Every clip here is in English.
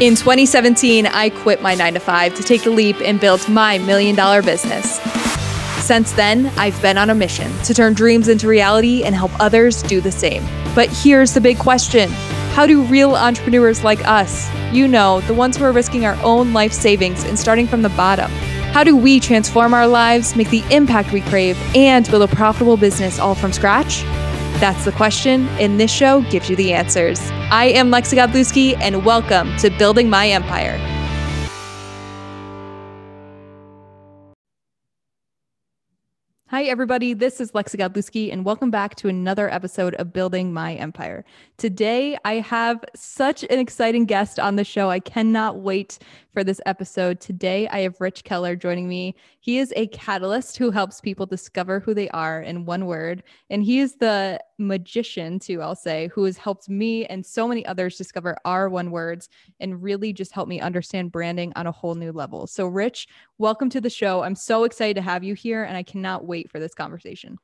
In 2017, I quit my nine to five to take the leap and build my million dollar business. Since then, I've been on a mission to turn dreams into reality and help others do the same. But here's the big question How do real entrepreneurs like us, you know, the ones who are risking our own life savings and starting from the bottom, how do we transform our lives, make the impact we crave, and build a profitable business all from scratch? That's the question, and this show gives you the answers. I am Lexi Godlewski, and welcome to Building My Empire. Hi, everybody. This is Lexi Godlewski, and welcome back to another episode of Building My Empire. Today, I have such an exciting guest on the show. I cannot wait for this episode. Today, I have Rich Keller joining me. He is a catalyst who helps people discover who they are in one word. And he is the magician, too, I'll say, who has helped me and so many others discover our one words and really just help me understand branding on a whole new level. So, Rich, welcome to the show. I'm so excited to have you here, and I cannot wait for this conversation.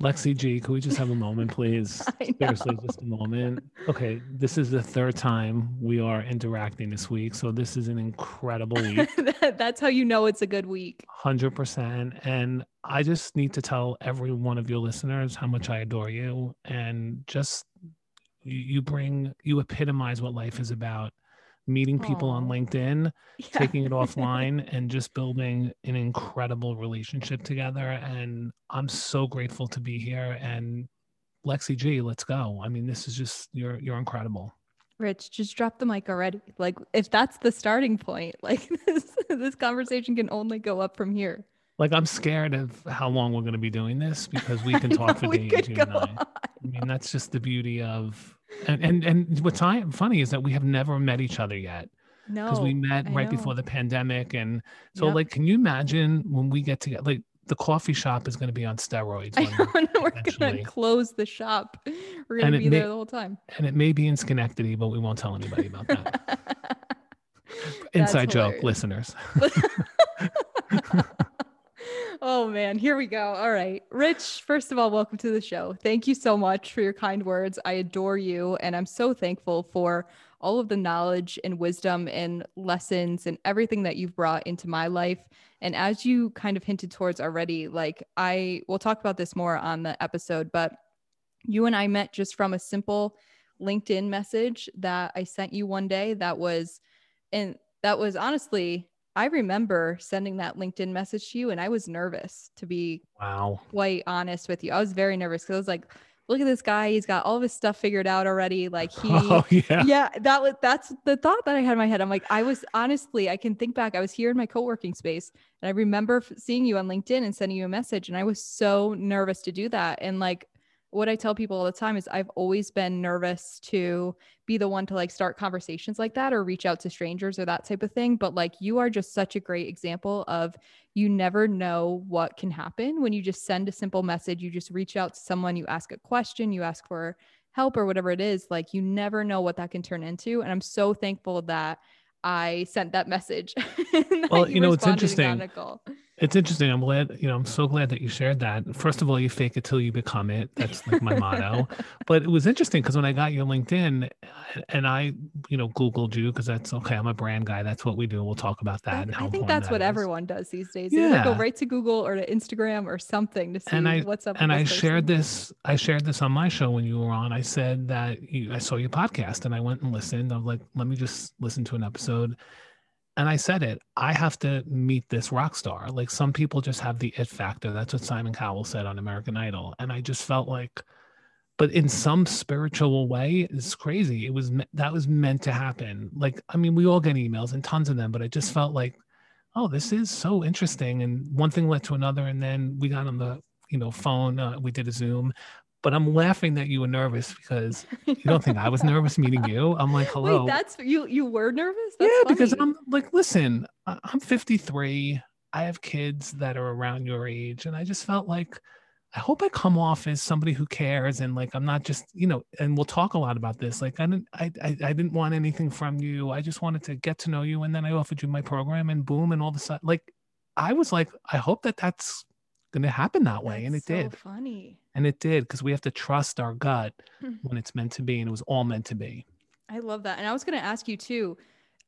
Lexi G, can we just have a moment, please? Seriously, just a moment. Okay, this is the third time we are interacting this week. So this is an incredible week. That's how you know it's a good week. 100%. And I just need to tell every one of your listeners how much I adore you and just you bring, you epitomize what life is about meeting people Aww. on LinkedIn, yeah. taking it offline, and just building an incredible relationship together. And I'm so grateful to be here. And Lexi G, let's go. I mean, this is just you're you're incredible. Rich, just drop the mic already. Like if that's the starting point, like this this conversation can only go up from here. Like I'm scared of how long we're going to be doing this because we can talk for days. You and I. I mean, that's just the beauty of and and, and what's funny is that we have never met each other yet. No, because we met I right know. before the pandemic, and so yep. like, can you imagine when we get together? Like, the coffee shop is going to be on steroids. I know, we're going to close the shop. We're going to be may, there the whole time. And it may be in Schenectady, but we won't tell anybody about that. Inside joke, listeners. Oh man, here we go. All right. Rich, first of all, welcome to the show. Thank you so much for your kind words. I adore you and I'm so thankful for all of the knowledge and wisdom and lessons and everything that you've brought into my life. And as you kind of hinted towards already, like I will talk about this more on the episode, but you and I met just from a simple LinkedIn message that I sent you one day that was and that was honestly I remember sending that LinkedIn message to you and I was nervous to be wow quite honest with you. I was very nervous because I was like, look at this guy. He's got all of his stuff figured out already. Like he oh, yeah. yeah, that was that's the thought that I had in my head. I'm like, I was honestly, I can think back. I was here in my co-working space and I remember seeing you on LinkedIn and sending you a message. And I was so nervous to do that. And like what I tell people all the time is I've always been nervous to be the one to like start conversations like that or reach out to strangers or that type of thing. But like you are just such a great example of you never know what can happen when you just send a simple message. You just reach out to someone, you ask a question, you ask for help or whatever it is. Like you never know what that can turn into. And I'm so thankful that I sent that message. well, you, you know, it's interesting. It's interesting. I'm glad, you know, I'm so glad that you shared that. First of all, you fake it till you become it. That's like my motto. But it was interesting because when I got your LinkedIn and I, you know, Googled you because that's okay. I'm a brand guy. That's what we do. We'll talk about that. I, I think that's that what is. everyone does these days. Yeah. go right to Google or to Instagram or something to see and I, what's up. And I person. shared this, I shared this on my show when you were on. I said that you, I saw your podcast and I went and listened. I was like, let me just listen to an episode and I said it, I have to meet this rock star. Like some people just have the it factor. That's what Simon Cowell said on American Idol. And I just felt like, but in some spiritual way, it's crazy. It was that was meant to happen. Like, I mean, we all get emails and tons of them, but I just felt like, oh, this is so interesting. And one thing led to another. And then we got on the, you know, phone, uh, we did a Zoom but I'm laughing that you were nervous because you don't think I was nervous meeting you. I'm like, hello. Wait, that's you. You were nervous. That's yeah, funny. because I'm like, listen, I'm 53. I have kids that are around your age, and I just felt like I hope I come off as somebody who cares and like I'm not just you know. And we'll talk a lot about this. Like I didn't, I, I, I didn't want anything from you. I just wanted to get to know you, and then I offered you my program, and boom, and all of a sudden, like I was like, I hope that that's going to happen that way, that's and it so did. Funny and it did because we have to trust our gut hmm. when it's meant to be, and it was all meant to be. I love that. And I was going to ask you too.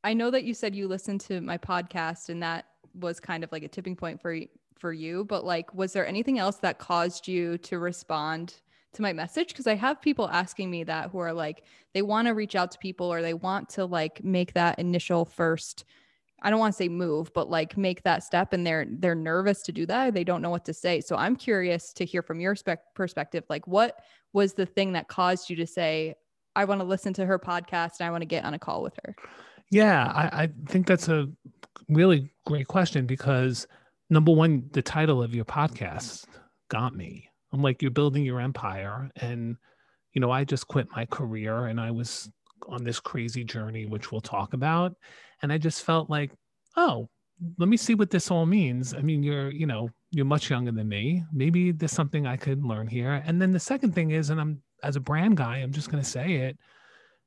I know that you said you listened to my podcast and that was kind of like a tipping point for for you, but like was there anything else that caused you to respond to my message because I have people asking me that who are like they want to reach out to people or they want to like make that initial first I don't want to say move, but like make that step and they're they're nervous to do that. They don't know what to say. So I'm curious to hear from your spec- perspective like what was the thing that caused you to say I want to listen to her podcast and I want to get on a call with her? Yeah, I, I think that's a really great question because number one, the title of your podcast got me. I'm like, you're building your empire. And, you know, I just quit my career and I was on this crazy journey, which we'll talk about. And I just felt like, oh, let me see what this all means. I mean, you're, you know, you're much younger than me. Maybe there's something I could learn here. And then the second thing is, and I'm as a brand guy, I'm just going to say it.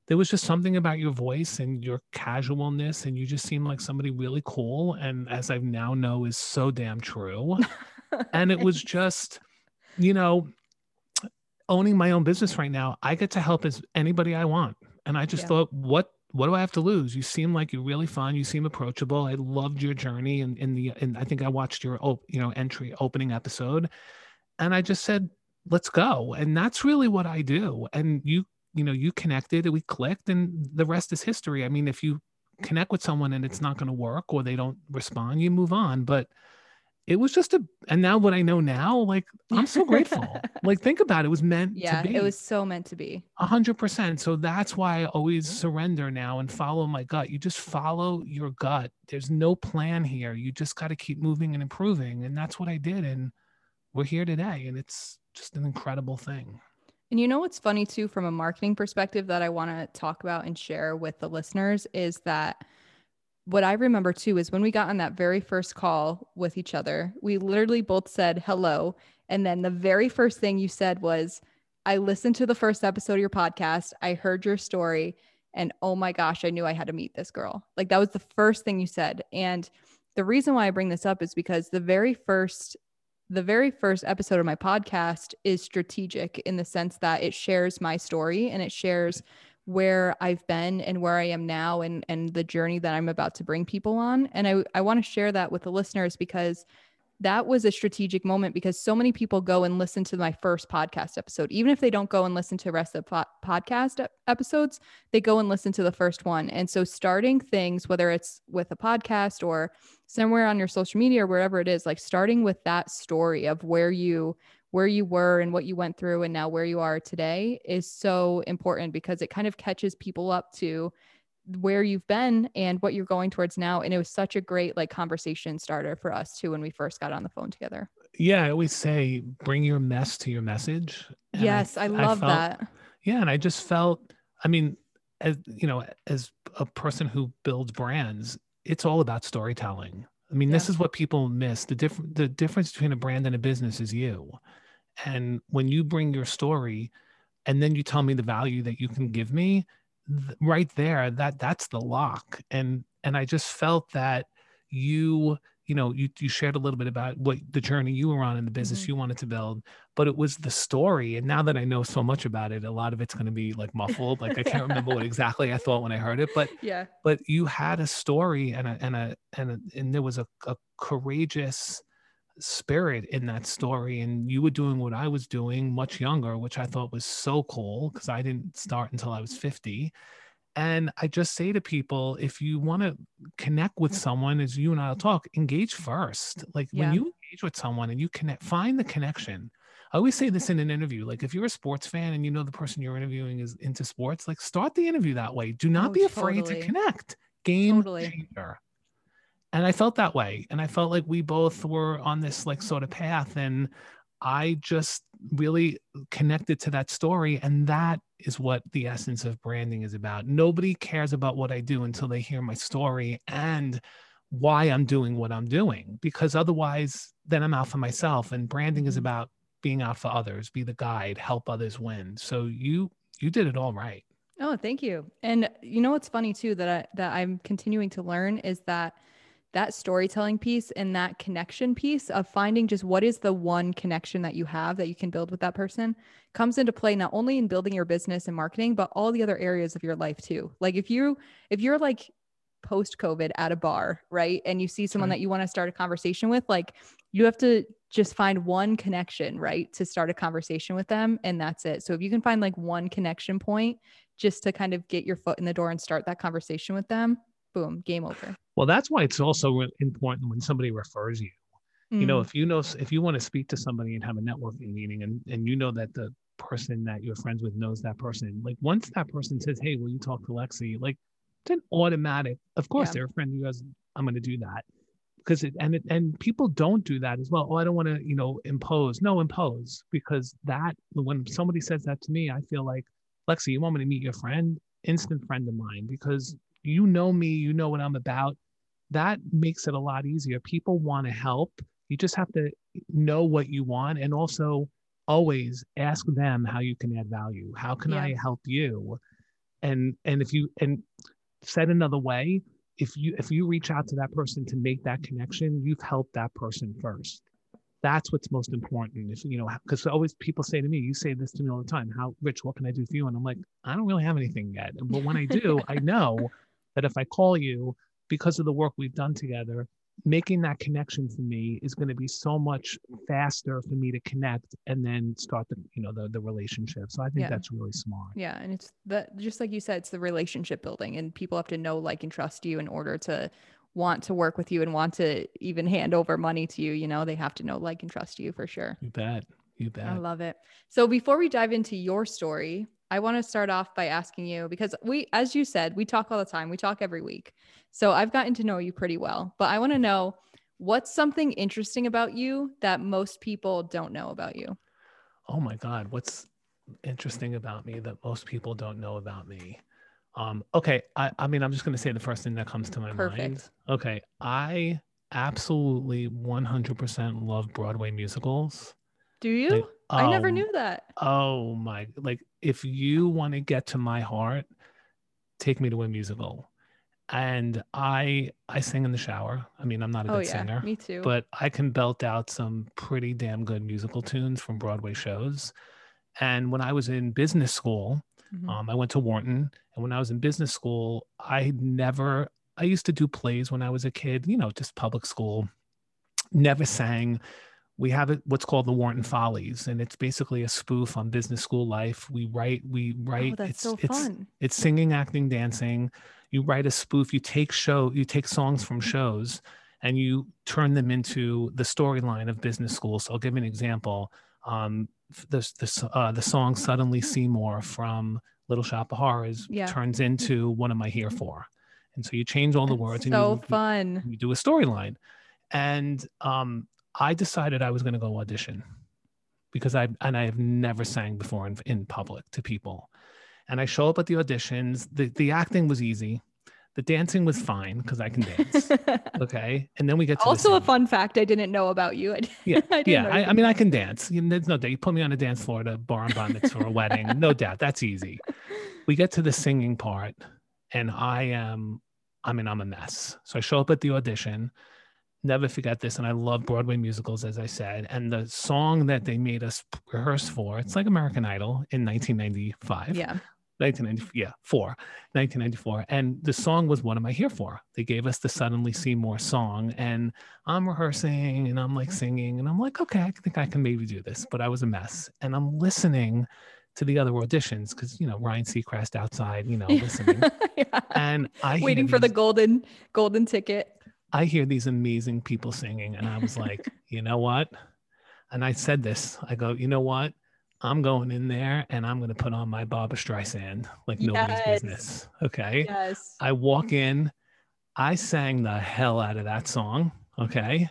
There was just something about your voice and your casualness, and you just seem like somebody really cool. And as I now know, is so damn true. and it was just, you know, owning my own business right now, I get to help as anybody I want. And I just yeah. thought, what what do I have to lose? You seem like you're really fun. You seem approachable. I loved your journey and in, in the and I think I watched your you know entry opening episode, and I just said, let's go. And that's really what I do. And you you know you connected, we clicked, and the rest is history. I mean, if you connect with someone and it's not going to work or they don't respond, you move on. But it was just a and now what i know now like i'm so grateful. Like think about it, it was meant yeah it was so meant to be. A hundred percent. So that's why i always surrender now and follow my gut. You just follow your gut. There's no plan here. You just got to keep moving and improving and that's what i did and we're here today and it's just an incredible thing. And you know what's funny too from a marketing perspective that i want to talk about and share with the listeners is that what I remember too is when we got on that very first call with each other, we literally both said hello. And then the very first thing you said was, I listened to the first episode of your podcast. I heard your story. And oh my gosh, I knew I had to meet this girl. Like that was the first thing you said. And the reason why I bring this up is because the very first the very first episode of my podcast is strategic in the sense that it shares my story and it shares where I've been and where I am now and and the journey that I'm about to bring people on. And I, I want to share that with the listeners because that was a strategic moment because so many people go and listen to my first podcast episode. Even if they don't go and listen to rest of the po- podcast episodes, they go and listen to the first one. And so starting things, whether it's with a podcast or somewhere on your social media or wherever it is, like starting with that story of where you where you were and what you went through and now where you are today is so important because it kind of catches people up to where you've been and what you're going towards now. And it was such a great like conversation starter for us too when we first got on the phone together. Yeah i always say bring your mess to your message. And yes i, I love I felt, that. Yeah and i just felt i mean as you know as a person who builds brands it's all about storytelling I mean, yeah. this is what people miss. The different the difference between a brand and a business is you. And when you bring your story and then you tell me the value that you can give me, th- right there, that that's the lock. And and I just felt that you you know you, you shared a little bit about what the journey you were on in the business mm-hmm. you wanted to build but it was the story and now that i know so much about it a lot of it's going to be like muffled like i can't remember what exactly i thought when i heard it but yeah but you had a story and a and a and, a, and there was a, a courageous spirit in that story and you were doing what i was doing much younger which i thought was so cool because i didn't start until i was 50 and I just say to people, if you want to connect with mm. someone, as you and I'll talk, engage first. Like yeah. when you engage with someone and you connect, find the connection. I always say this in an interview. Like if you're a sports fan and you know the person you're interviewing is into sports, like start the interview that way. Do not oh, be afraid totally. to connect. Game totally. changer. And I felt that way. And I felt like we both were on this like sort of path. And I just really connected to that story. And that is what the essence of branding is about. Nobody cares about what I do until they hear my story and why I'm doing what I'm doing, because otherwise, then I'm out for myself. And branding is mm-hmm. about being out for others, be the guide, help others win. So you you did it all right. Oh, thank you. And you know what's funny too that I that I'm continuing to learn is that that storytelling piece and that connection piece of finding just what is the one connection that you have that you can build with that person comes into play not only in building your business and marketing but all the other areas of your life too. Like if you if you're like post covid at a bar right? And you see someone mm-hmm. that you want to start a conversation with like you have to just find one connection right to start a conversation with them and that's it. So if you can find like one connection point just to kind of get your foot in the door and start that conversation with them boom game over well that's why it's also important when somebody refers you mm. you know mm. if you know if you want to speak to somebody and have a networking meeting and and you know that the person that you're friends with knows that person like once that person says hey will you talk to lexi like it's an automatic of course yeah. they're a friend you guys i'm going to do that because it and it, and people don't do that as well oh i don't want to you know impose no impose because that when somebody says that to me i feel like lexi you want me to meet your friend instant friend of mine because you know me you know what i'm about that makes it a lot easier. People want to help. You just have to know what you want and also always ask them how you can add value. How can yeah. i help you? And and if you and said another way if you if you reach out to that person to make that connection you've helped that person first. That's what's most important if you know because always people say to me you say this to me all the time. How rich what can i do for you? And i'm like i don't really have anything yet but when i do i know that if i call you because of the work we've done together making that connection for me is going to be so much faster for me to connect and then start the you know the, the relationship. So i think yeah. that's really smart. Yeah and it's that just like you said it's the relationship building and people have to know like and trust you in order to want to work with you and want to even hand over money to you you know? They have to know like and trust you for sure. You bet. You bet. i love it. So before we dive into your story I want to start off by asking you because we, as you said, we talk all the time. We talk every week. So I've gotten to know you pretty well, but I want to know what's something interesting about you that most people don't know about you? Oh my God. What's interesting about me that most people don't know about me? Um, okay. I, I mean, I'm just going to say the first thing that comes to my Perfect. mind. Okay. I absolutely 100% love Broadway musicals. Do you? Like, I never knew that. Oh my! Like, if you want to get to my heart, take me to a musical. And I I sing in the shower. I mean, I'm not a oh, good yeah, singer. Me too. But I can belt out some pretty damn good musical tunes from Broadway shows. And when I was in business school, mm-hmm. um, I went to Wharton. And when I was in business school, I never I used to do plays when I was a kid, you know, just public school. Never sang we have it what's called the Wharton Follies, and it's basically a spoof on business school life. We write, we write. Oh, that's it's, so it's, fun. It's singing, acting, dancing. You write a spoof. You take show. You take songs from shows, and you turn them into the storyline of business school. So I'll give an example. Um, the the uh, the song "Suddenly Seymour" from Little Shop of Horrors yeah. turns into "What Am I Here For?" And so you change all the that's words. So and you, fun. You, you do a storyline, and um, I decided I was going to go audition because I and I have never sang before in, in public to people. And I show up at the auditions. The the acting was easy. The dancing was fine because I can dance. okay. And then we get to also a fun fact I didn't know about you. I, yeah. I yeah. I, I, mean, I can dance. You know, there's no doubt. You put me on a dance floor at a bar and bar for a wedding. No doubt. That's easy. We get to the singing part and I am, I mean, I'm a mess. So I show up at the audition never forget this and i love broadway musicals as i said and the song that they made us rehearse for it's like american idol in 1995 yeah 1990 yeah 4 1994 and the song was what am i here for they gave us the suddenly seymour song and i'm rehearsing and i'm like singing and i'm like okay i think i can maybe do this but i was a mess and i'm listening to the other auditions because you know Ryan Seacrest outside, you know, listening, yeah. and I waiting for the golden golden ticket. I hear these amazing people singing, and I was like, you know what? And I said this. I go, you know what? I'm going in there and I'm going to put on my Barbra Streisand like nobody's yes. business. Okay. Yes. I walk in. I sang the hell out of that song. Okay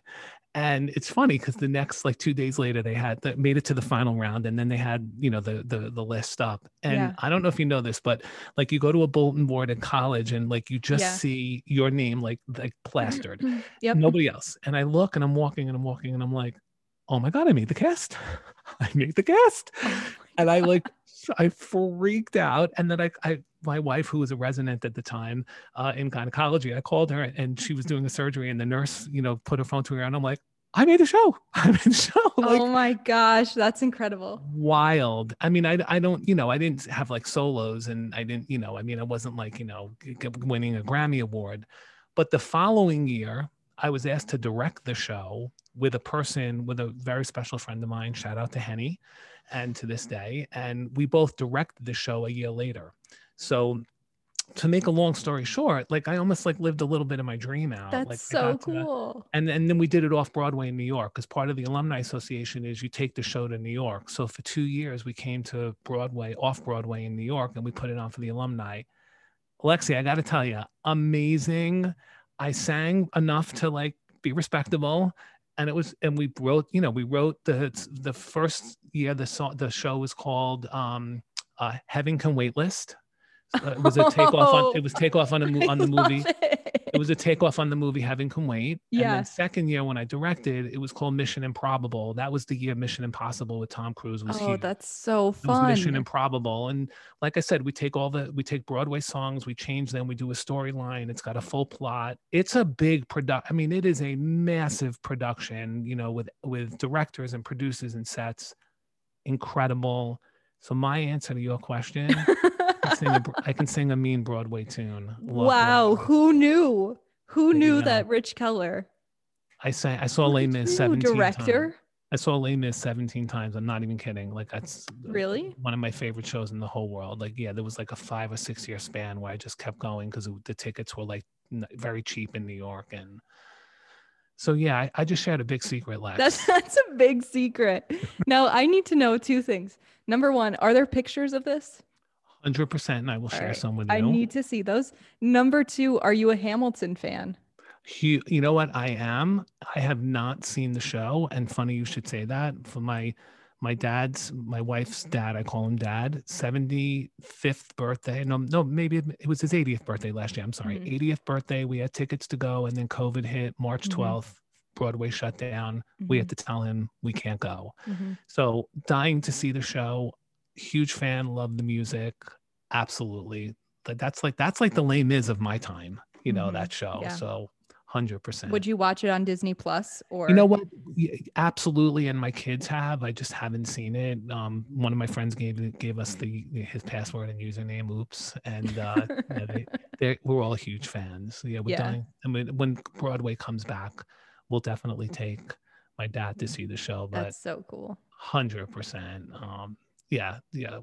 and it's funny because the next like two days later they had that made it to the final round and then they had you know the the, the list up and yeah. i don't know if you know this but like you go to a bulletin board in college and like you just yeah. see your name like like plastered mm-hmm. yep. nobody else and i look and i'm walking and i'm walking and i'm like oh my god i made the cast i made the cast oh and I like I freaked out. And then I, I my wife, who was a resident at the time uh, in gynecology, I called her and she was doing a surgery, and the nurse, you know, put her phone to her, and I'm like, I made a show. I made a show. Like, oh my gosh, that's incredible. Wild. I mean, I, I don't, you know, I didn't have like solos and I didn't, you know, I mean, I wasn't like, you know, winning a Grammy Award. But the following year, I was asked to direct the show with a person, with a very special friend of mine. Shout out to Henny and to this day. And we both directed the show a year later. So to make a long story short, like I almost like lived a little bit of my dream out. That's like, so cool. and and then we did it off Broadway in New York because part of the alumni association is you take the show to New York. So for two years we came to Broadway, off Broadway in New York, and we put it on for the alumni. Alexi, I got to tell you, amazing. I sang enough to like be respectable, and it was and we wrote you know we wrote the the first year the song the show was called um uh heaven can wait list uh, it was a takeoff on it was takeoff on, a, on the movie it. It. was a takeoff on the movie heaven can wait. Yeah and then second year when i directed it was called mission improbable. That was the year mission impossible with tom cruise was oh huge. that's so fun mission improbable. And like i said we take all the we take broadway songs we change them we do a storyline. It's got a full plot. It's a big product i mean it is a massive production you know with with directors and producers and sets. Incredible. So my answer to your question sing a, I can sing a mean Broadway tune. Love wow, who knew? Who knew know. that Rich Keller? I sang. I saw Les Mis seventeen director. Times. I saw Les Mis 17 times. I'm not even kidding. Like that's really one of my favorite shows in the whole world. Like, yeah, there was like a five or six year span where I just kept going because the tickets were like very cheap in New York. And so, yeah, I, I just shared a big secret, last. That's, that's a big secret. now, I need to know two things. Number one, are there pictures of this? Hundred percent, and I will share right. some with you. I need to see those. Number two, are you a Hamilton fan? You, you know what? I am. I have not seen the show, and funny you should say that. For my my dad's, my wife's dad, I call him dad. Seventy fifth birthday. No, no, maybe it was his 80th birthday last year. I'm sorry, mm-hmm. 80th birthday. We had tickets to go, and then COVID hit March 12th. Mm-hmm. Broadway shut down. Mm-hmm. We had mm-hmm. to tell him we can't go. Mm-hmm. So dying to see the show huge fan, love the music. Absolutely. That's like that's like the Les Mis of my time, you know, mm-hmm. that show. Yeah. So hundred percent. Would you watch it on Disney Plus or you know what? Absolutely, and my kids have. I just haven't seen it. Um, one of my friends gave gave us the his password and username. Oops, and uh, yeah, they, they we're all huge fans. Yeah, we're yeah. dying. I mean, when Broadway comes back, we'll definitely take my dad to see the show. But that's so cool. Hundred percent. Yeah, yeah,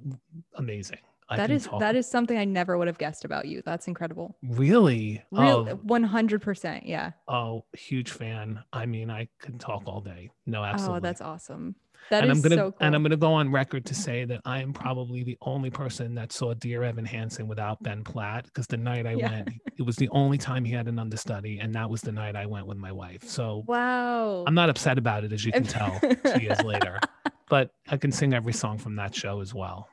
amazing. I that is talk. that is something I never would have guessed about you. That's incredible. Really? Real, oh. one hundred percent. Yeah. Oh, huge fan. I mean, I can talk all day. No, oh, absolutely. Oh, that's awesome. That and is I'm gonna so cool. and I'm gonna go on record to say that I am probably the only person that saw Dear Evan Hansen without Ben Platt because the night I yeah. went, it was the only time he had an understudy, and that was the night I went with my wife. So wow, I'm not upset about it, as you can tell, two years later but I can sing every song from that show as well.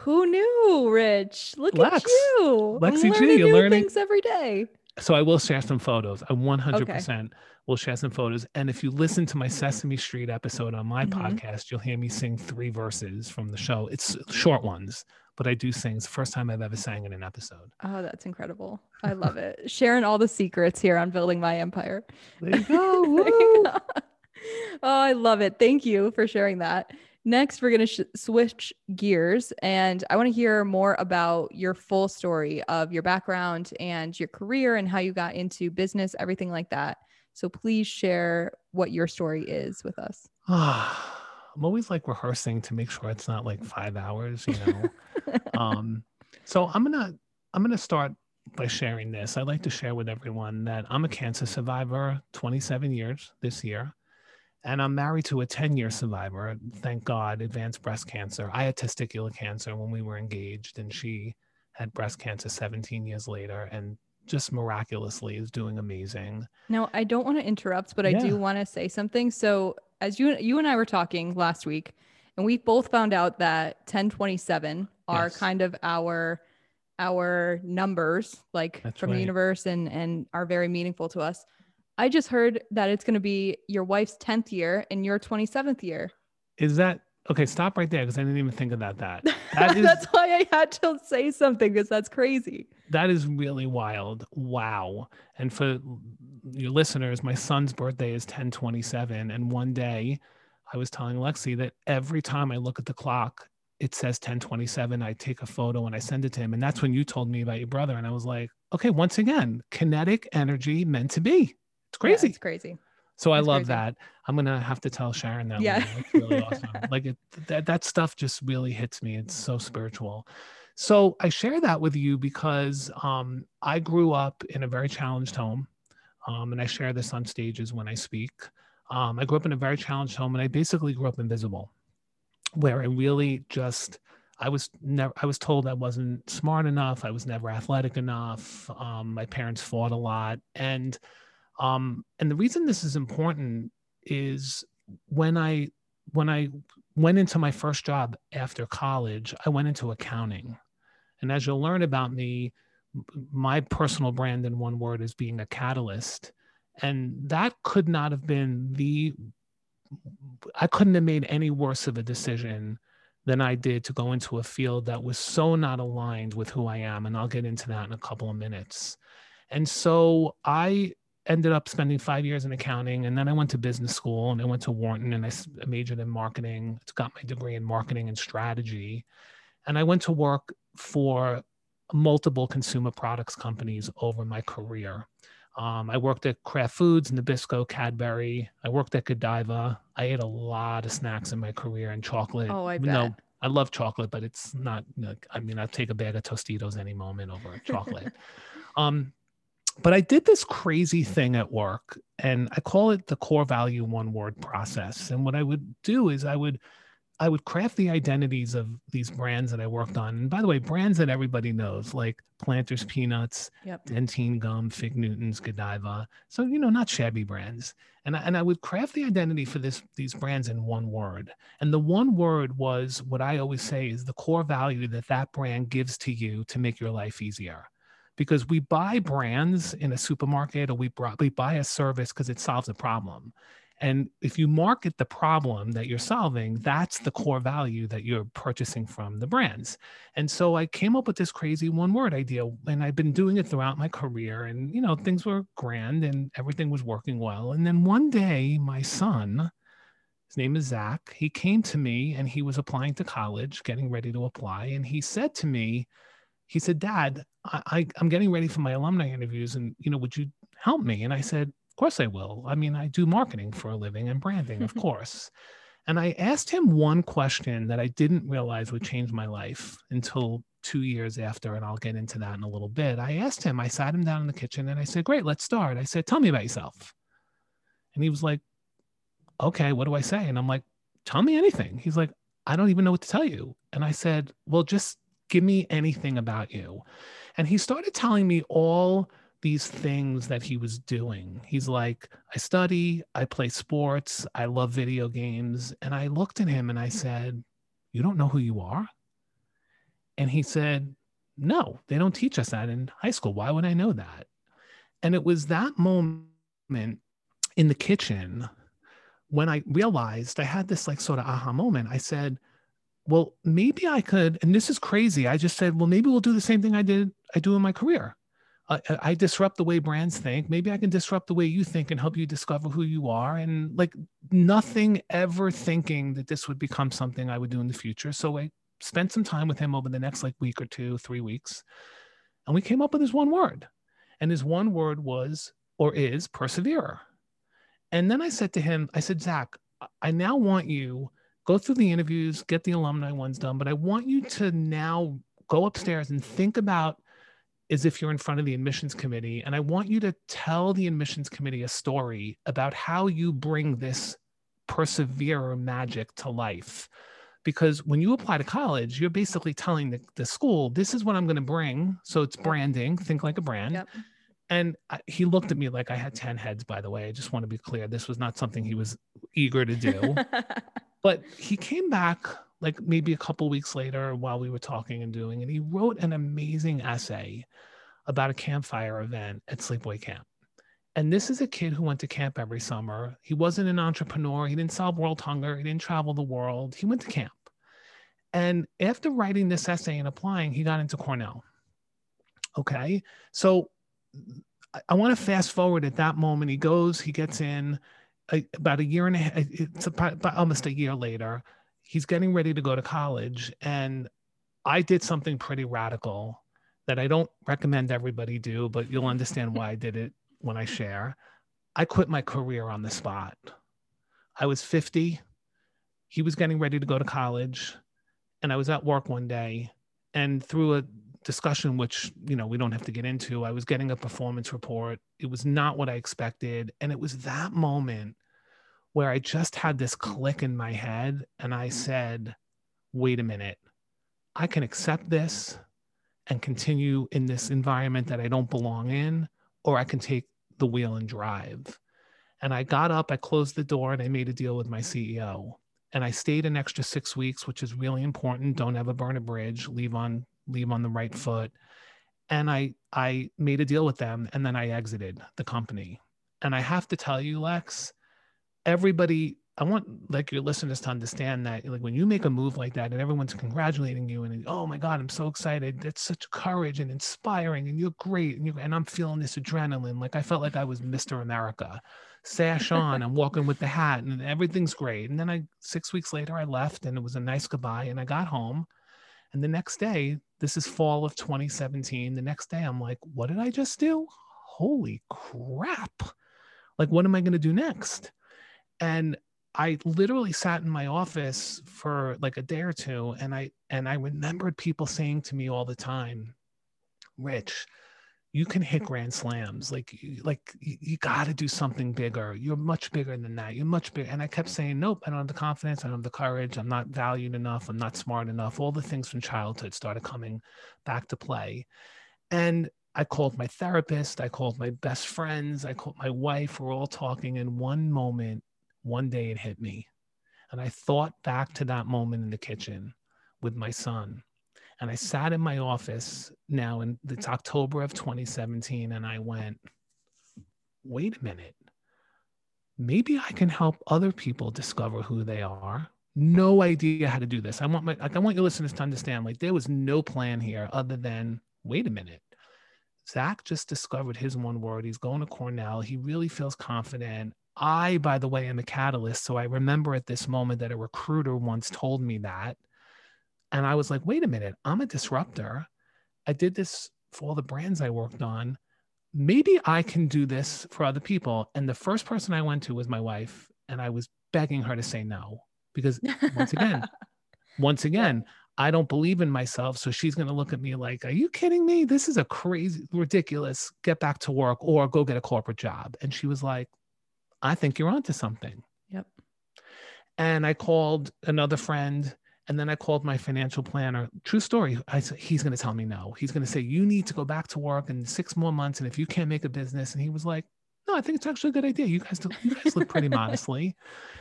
Who knew, Rich? Look Lex, at you. Lexi G, you're learning things every day. So I will share some photos. I 100% okay. will share some photos. And if you listen to my Sesame Street episode on my mm-hmm. podcast, you'll hear me sing three verses from the show. It's short ones, but I do sing. It's the first time I've ever sang in an episode. Oh, that's incredible. I love it. Sharing all the secrets here on Building My Empire. There you go. there you go. oh, I love it. Thank you for sharing that. Next, we're going to sh- switch gears and I want to hear more about your full story of your background and your career and how you got into business, everything like that. So please share what your story is with us. I'm always like rehearsing to make sure it's not like five hours, you know. um, so I'm gonna I'm gonna start by sharing this. I'd like to share with everyone that I'm a cancer survivor, 27 years this year and I'm married to a 10 year survivor, thank God, advanced breast cancer. I had testicular cancer when we were engaged, and she had breast cancer 17 years later and just miraculously is doing amazing. Now, I don't want to interrupt, but yeah. I do want to say something. So, as you you and I were talking last week, and we both found out that 1027 are yes. kind of our our numbers like That's from right. the universe and and are very meaningful to us. I just heard that it's going to be your wife's 10th year and your 27th year. Is that okay, stop right there because I didn't even think about that. that is, that's why I had to say something because that's crazy. That is really wild. Wow. And for your listeners, my son's birthday is 1027. And one day I was telling Lexi that every time I look at the clock, it says 1027. I take a photo and I send it to him. And that's when you told me about your brother. And I was like, okay, once again, kinetic energy meant to be. It's crazy. Yeah, it's crazy. So I love crazy. that. I'm gonna have to tell Sharon that. Yeah, really awesome. Like it, that that stuff just really hits me. It's so spiritual. So I share that with you because um, I grew up in a very challenged home, um, and I share this on stages when I speak. Um, I grew up in a very challenged home, and I basically grew up invisible, where I really just I was never I was told I wasn't smart enough. I was never athletic enough. Um, my parents fought a lot, and um, and the reason this is important is when I when I went into my first job after college, I went into accounting. And as you'll learn about me, my personal brand in one word is being a catalyst. And that could not have been the, I couldn't have made any worse of a decision than I did to go into a field that was so not aligned with who I am. And I'll get into that in a couple of minutes. And so I ended up spending five years in accounting and then i went to business school and i went to wharton and i majored in marketing got my degree in marketing and strategy and i went to work for multiple consumer products companies over my career um, i worked at kraft foods nabisco cadbury i worked at godiva i ate a lot of snacks in my career and chocolate oh i bet. No, I love chocolate, but it's not. I mean, I'll take a bag of Tostitos any moment over chocolate. um, but I did this crazy thing at work, and I call it the core value one word process. And what I would do is I would I would craft the identities of these brands that I worked on. And by the way, brands that everybody knows, like Planters Peanuts, yep. Dentyne Gum, Fig Newtons, Godiva. So, you know, not shabby brands. And I, and I would craft the identity for this these brands in one word. And the one word was what I always say is the core value that that brand gives to you to make your life easier because we buy brands in a supermarket or we, we buy a service because it solves a problem. And if you market the problem that you're solving, that's the core value that you're purchasing from the brands. And so I came up with this crazy one word idea and I've been doing it throughout my career and you know things were grand and everything was working well. And then one day my son his name is Zach. He came to me and he was applying to college, getting ready to apply. And he said to me, he said, Dad, I, I'm getting ready for my alumni interviews and, you know, would you help me? And I said, Of course I will. I mean, I do marketing for a living and branding, of course. And I asked him one question that I didn't realize would change my life until two years after, and I'll get into that in a little bit. I asked him, I sat him down in the kitchen and I said, Great, let's start. I said, Tell me about yourself. And he was like, Okay, what do I say? And I'm like, Tell me anything. He's like, I don't even know what to tell you. And I said, Well, just give me anything about you. And he started telling me all these things that he was doing. He's like, I study, I play sports, I love video games. And I looked at him and I said, You don't know who you are? And he said, No, they don't teach us that in high school. Why would I know that? And it was that moment in the kitchen when I realized I had this like sort of aha moment. I said, well, maybe I could, and this is crazy. I just said, well, maybe we'll do the same thing I did, I do in my career. Uh, I disrupt the way brands think. Maybe I can disrupt the way you think and help you discover who you are. And like nothing ever thinking that this would become something I would do in the future. So I spent some time with him over the next like week or two, three weeks. And we came up with his one word. And his one word was or is persevere. And then I said to him, I said, Zach, I now want you go through the interviews, get the alumni ones done, but I want you to now go upstairs and think about as if you're in front of the admissions committee. And I want you to tell the admissions committee a story about how you bring this persevere magic to life. Because when you apply to college, you're basically telling the, the school, this is what I'm going to bring. So it's branding, think like a brand. Yep. And he looked at me like I had 10 heads, by the way. I just want to be clear. This was not something he was eager to do. But he came back like maybe a couple weeks later while we were talking and doing, and he wrote an amazing essay about a campfire event at Sleepaway Camp. And this is a kid who went to camp every summer. He wasn't an entrepreneur. He didn't solve world hunger. He didn't travel the world. He went to camp. And after writing this essay and applying, he got into Cornell. Okay. So I, want to fast forward at that moment. He goes, he gets in about a year and a half, it's about almost a year later. He's getting ready to go to college. And I did something pretty radical that I don't recommend everybody do, but you'll understand why I did it when I share. I quit my career on the spot. I was 50. He was getting ready to go to college. And I was at work one day. And through a discussion, which, you know, we don't have to get into, I was getting a performance report. It was not what I expected. And it was that moment where I just had this mm. click in my head. And I mm. said, wait a minute, I can accept this and continue in this environment that I don't belong in, or I can take the wheel and drive. And I got up, I closed the door, and I made a deal with my CEO. And I stayed an extra six weeks, which is really important. Don't ever burn a bridge, leave on leave on the right foot. And I I made a deal with them and then I exited the company. And I have to tell you, Lex, everybody I want like your listeners to understand that like when you make a move like that and everyone's congratulating you and oh my god I'm so excited. That's such courage and inspiring and you're great and, you and I'm feeling this adrenaline. Like I felt like I was Mr. America. Sash on I'm walking with the hat and everything's great. And then I six weeks later I left and it was a nice goodbye and I got home. And the next day this is fall of 2017 the next day I'm like what did I just do? Holy crap. Like what am I going to do next and I literally sat in my office for like a day or two and I and I remembered people saying to me all the time, Rich, you can hit grand slams. Like like you, you got to do something bigger. You're much bigger than that. You're much bigger. And I kept saying, nope, I don't have the confidence. I don't have the courage. I'm not valued enough. I'm not smart enough. All the things from childhood started coming back to play. And I called my therapist. I called my best friends. I called my wife. We're all talking. In one moment, one day it hit me. And I thought back to that moment in the kitchen with my son. And I sat in my office now, and it's October of 2017. And I went, wait a minute. Maybe I can help other people discover who they are. No idea how to do this. I want my, I want your listeners to understand like there was no plan here other than wait a minute. Zach just discovered his one word. He's going to Cornell. He really feels confident. I, by the way, am a catalyst. So I remember at this moment that a recruiter once told me that. And I was like, wait a minute, I'm a disruptor. I did this for all the brands I worked on. Maybe I can do this for other people. And the first person I went to was my wife. And I was begging her to say no because once again, once again, I don't believe in myself. So she's going to look at me like, Are you kidding me? This is a crazy, ridiculous, get back to work or go get a corporate job. And she was like, I think you're onto something. Yep. And I called another friend and then I called my financial planner. True story. I said, he's going to tell me no. He's going to say, you need to go back to work in six more months. And if you can't make a business, and he was like, no, I think it's actually a good idea. You guys, do, you guys live pretty modestly.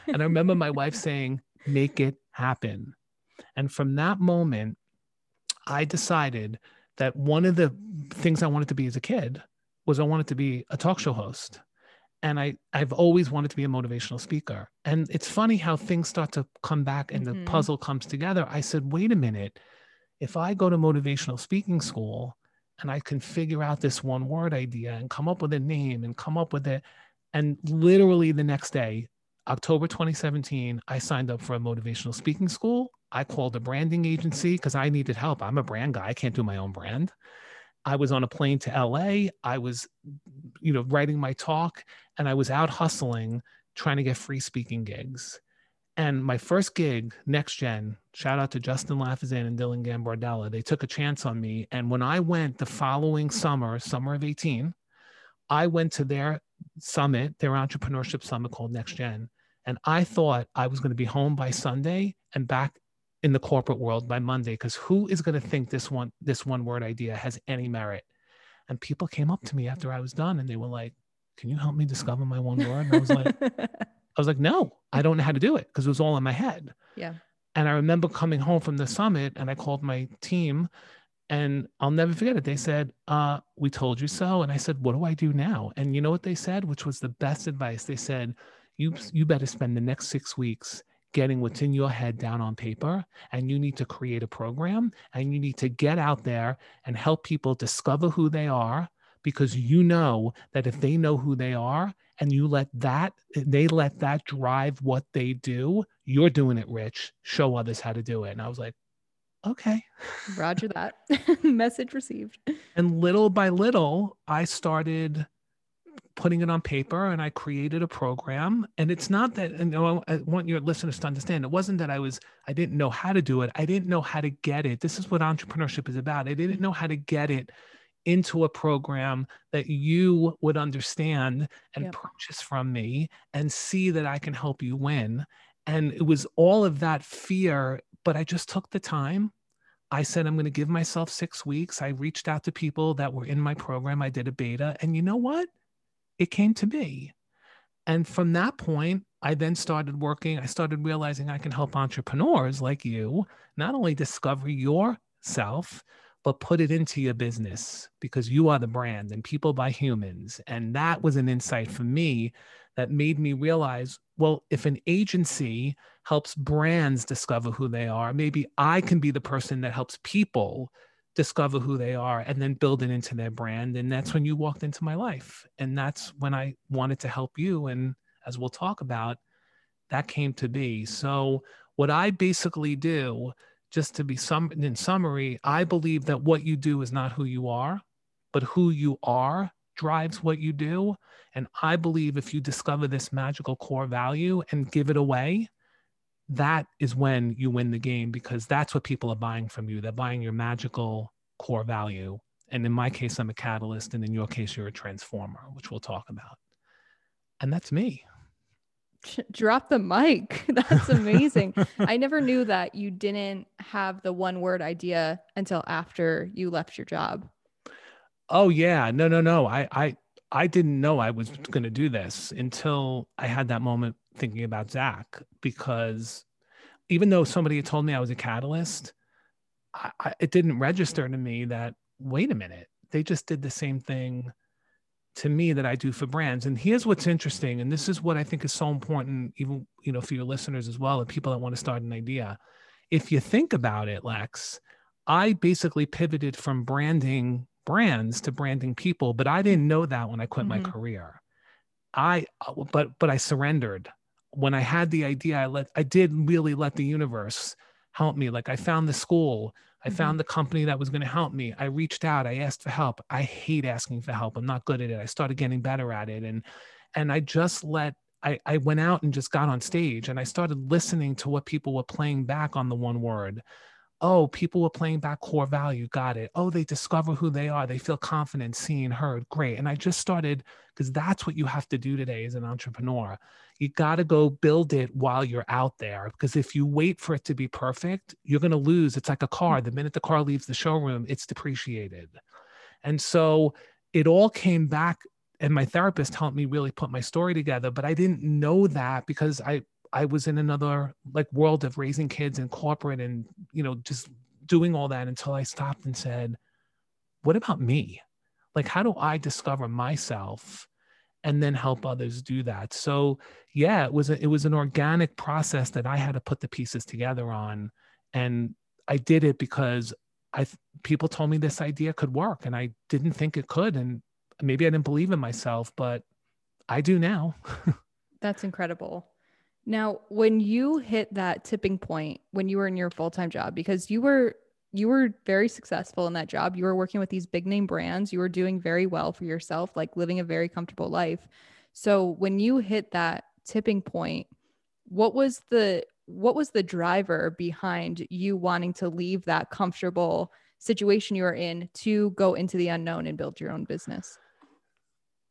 And I remember my wife saying, make it happen. And from that moment, I decided that one of the things I wanted to be as a kid was I wanted to be a talk show host and I I've always wanted to be a motivational speaker. And it's funny how things start to come back and mm-hmm. the puzzle comes together. I said, "Wait a minute. If I go to motivational speaking school and I can figure out this one word idea and come up with a name and come up with it and literally the next day, October 2017, I signed up for a motivational speaking school. I called a branding agency because I needed help. I'm a brand guy. I can't do my own brand. I was on a plane to LA. I was, you know, writing my talk and I was out hustling trying to get free speaking gigs. And my first gig, Next Gen, shout out to Justin Lafazan and Dylan Gambardella, they took a chance on me. And when I went the following summer, summer of 18, I went to their summit, their entrepreneurship summit called Next Gen. And I thought I was going to be home by Sunday and back in the corporate world by Monday because who is going to think this one this one word idea has any merit? And people came up to me after I was done and they were like, "Can you help me discover my one word?" And I was like, "I was like, no, I don't know how to do it because it was all in my head." Yeah. And I remember coming home from the summit and I called my team And I'll never forget it. They said, uh, We told you so. And I said, What do I do now? And you know what they said, which was the best advice? They said, You, you better spend the next six weeks getting what's in your head down on paper. And you need to create a program and you need to get out there and help people discover who they are because you know that if they know who they are and you let that, they let that drive what they do, you're doing it, Rich. Show others how to do it. And I was like, okay. Roger that. Message received. And little by little, I started putting it on paper and I created a program. And it's not that, and I want your listeners to understand, it wasn't that I was, I didn't know how to do it. I didn't know how to get it. This is what entrepreneurship is about. I didn't know how to get it into a program that you would understand and yep. purchase from me and see that I can help you win. And it was all of that fear, but I just took the time I said, I'm going to give myself six weeks. I reached out to people that were in my program. I did a beta. And you know what? It came to me. And from that point, I then started working. I started realizing I can help entrepreneurs like you not only discover yourself, but put it into your business because you are the brand and people buy humans. And that was an insight for me that made me realize well, if an agency helps brands discover who they are, maybe I can be the person that helps people discover who they are and then build it into their brand. And that's when you walked into my life. And that's when I wanted to help you. And as we'll talk about, that came to be. So, what I basically do, just to be some in summary, I believe that what you do is not who you are, but who you are drives what you do. And I believe if you discover this magical core value and give it away, that is when you win the game because that's what people are buying from you. They're buying your magical core value. And in my case, I'm a catalyst. And in your case, you're a transformer, which we'll talk about. And that's me. Drop the mic. That's amazing. I never knew that you didn't have the one word idea until after you left your job. Oh yeah, no, no, no. I, I, I didn't know I was going to do this until I had that moment thinking about Zach. Because even though somebody had told me I was a catalyst, I, I, it didn't register to me that wait a minute, they just did the same thing to me that I do for brands. And here's what's interesting, and this is what I think is so important, even you know, for your listeners as well, and people that want to start an idea. If you think about it, Lex, I basically pivoted from branding brands to branding people but i didn't know that when i quit mm-hmm. my career i but but i surrendered when i had the idea i let i did really let the universe help me like i found the school i mm-hmm. found the company that was going to help me i reached out i asked for help i hate asking for help i'm not good at it i started getting better at it and and i just let I, I went out and just got on stage and I started listening to what people were playing back on the one word oh, people were playing back core value. Got it. Oh, they discover who they are. They feel confident, seen, heard. Great. And I just started because that's what you have to do today as an entrepreneur. You got to go build it while you're out there because if you wait for it to be perfect, you're going to lose. It's like a hmm. car. The minute the car leaves the showroom, it's depreciated. And so it all came back and my therapist helped me really put my story together but i didn't know that because i I was in another like world of raising kids and corporate and you know just doing all that until I stopped and said, what about me? Like how do I discover myself and then help others do that? So yeah, it was a, it was an organic process that I had to put the pieces together on and I did it because I people told me this idea could work and I didn't think it could and maybe I didn't believe in myself, but I do now. That's incredible. Now, when you hit that tipping point when you were in your full-time job because you were you were very successful in that job. You were working with these big name brands. You were doing very well for yourself, like living a very comfortable life. So, when you hit that tipping point, what was the what was the driver behind you wanting to leave that comfortable situation you were in to go into the unknown and build your own business?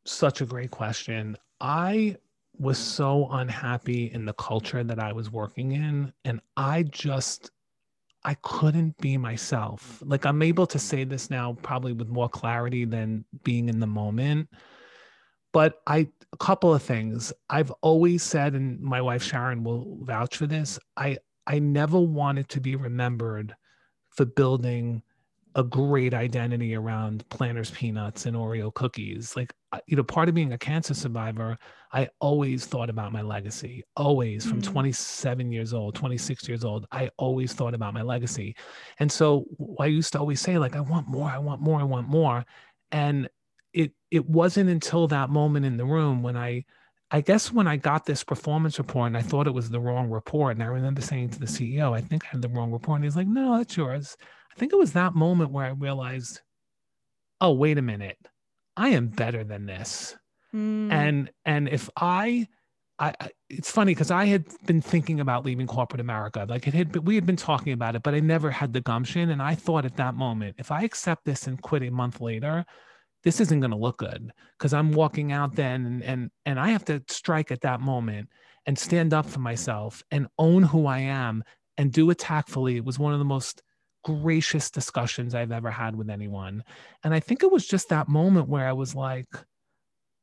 Such a great question. I was so unhappy in the culture that I was working in. And I just, I couldn't be myself. Like I'm able to say this now probably with more clarity than being in the moment. But I, a couple of things I've always said, and my wife Sharon will vouch for this. I, I never wanted to be remembered for building a great identity around Planters peanuts and Oreo cookies. Like, you know, part of being a cancer survivor, I always thought about my legacy. Always from mm-hmm. 27 years old, 26 years old, I always thought about my legacy. And so I used to always say, like, I want more, I want more, I want more. And it it wasn't until that moment in the room when I I guess when I got this performance report and I thought it was the wrong report, and I remember saying to the CEO, I think I had the wrong report. And he's like, No, that's yours. I think it was that moment where I realized, oh, wait a minute, I am better than this. Mm. And and if I I, it's funny because I had been thinking about leaving corporate America. Like it had, been, we had been talking about it, but I never had the gumption. And I thought at that moment, if I accept this and quit a month later, this isn't going to look good because I'm walking out then and, and and I have to strike at that moment and stand up for myself and own who I am and do it tactfully. It was one of the most gracious discussions I've ever had with anyone. And I think it was just that moment where I was like,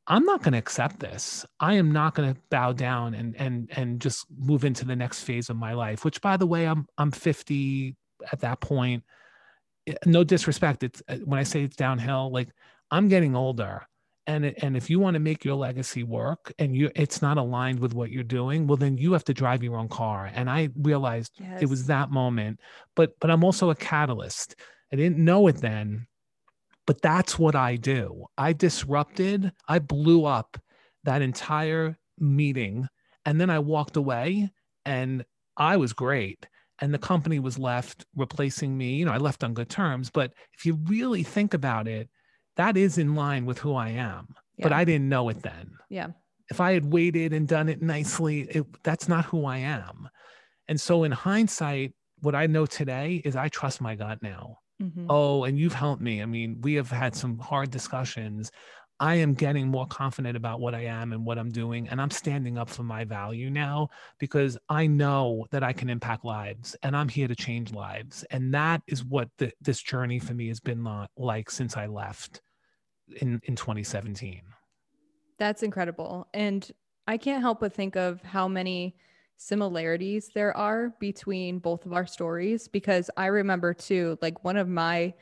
I'm not going to accept this. I am not going to bow down and and and just move into the next phase of my life. Which, by the way, I'm I'm 50 at that point. Eh, no disrespect. It's eh, when I say it's downhill. Like I'm getting older and and if you want to make your legacy work and you it's not aligned with what you're doing well then you have to drive your own car. And i realized yes. it was that moment but but i'm also a catalyst. I didn't know it then but that's what i do. I disrupted i blew up that entire meeting and then i walked away and i was great and the company was left replacing me. You know i left on good terms but if you really think about it that is in line with who I am. Yeah. But I didn't know it then. Yeah. If I had waited and done it nicely, it, that's not who I am. And so in hindsight, what I know today is I trust my gut now. Mm-hmm. Oh, and you've helped me. I mean, we have had some hard discussions. I am getting more confident about what I am and what I'm doing. And I'm standing up for my value now because I know that I can impact lives and I'm here to change lives. And that is what the, this journey for me has been like since I left in, in 2017. That's incredible. And I can't help but think of how many similarities there are between both of our stories because I remember too, like one of my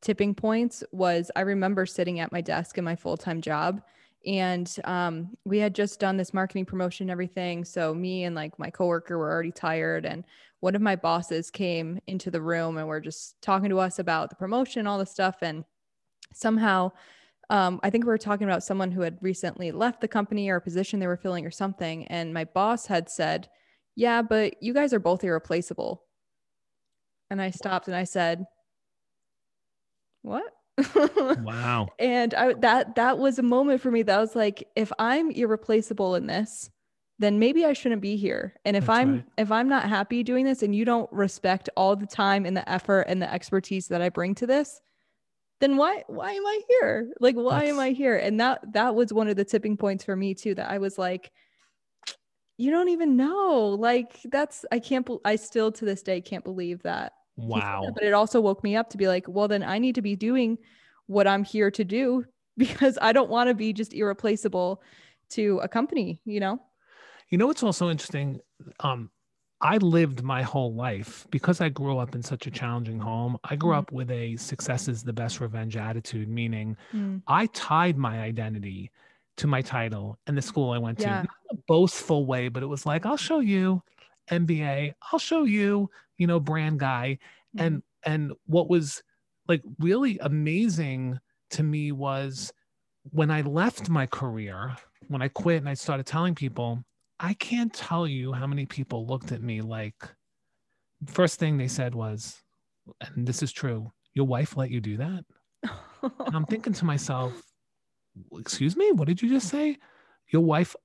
tipping points was I remember sitting at my desk in my full time job. And um, we had just done this marketing promotion and everything. So me and like my coworker were already tired. And one of my bosses came into the room and we're just talking to us about the promotion, all the stuff. And somehow, um, I think we were talking about someone who had recently left the company or a position they were filling or something. And my boss had said, Yeah, but you guys are both irreplaceable. And I stopped and I said, what? wow. And I that that was a moment for me that was like, if I'm irreplaceable in this, then maybe I shouldn't be here. And if That's I'm right. if I'm not happy doing this and you don't respect all the time and the effort and the expertise that I bring to this, then why why am I here? Like why That's... am I here? And that that was one of the tipping points for me too that I was like you don't even know. Like that's I can't I still to this day can't believe that Wow. But it also woke me up to be like, well, then I need to be doing what I'm here to do because I don't want to be just irreplaceable to a company, you know? You know what's also interesting? Um, I lived my whole life because I grew up in such a challenging home. I grew mm. up with a success is the best revenge attitude, meaning mm. I tied my identity to my title and the school I went to. Yeah. Not a boastful way, but it was like, I'll show you MBA, I'll show you you know, brand guy. Mm-hmm. And and what was like really amazing to me was when I left my career, when I quit and I started telling people, I can't tell you how many people looked at me like first thing they said was, and this is true, your wife let you do that? and I'm thinking to myself, excuse me, what did you just say? Your wife,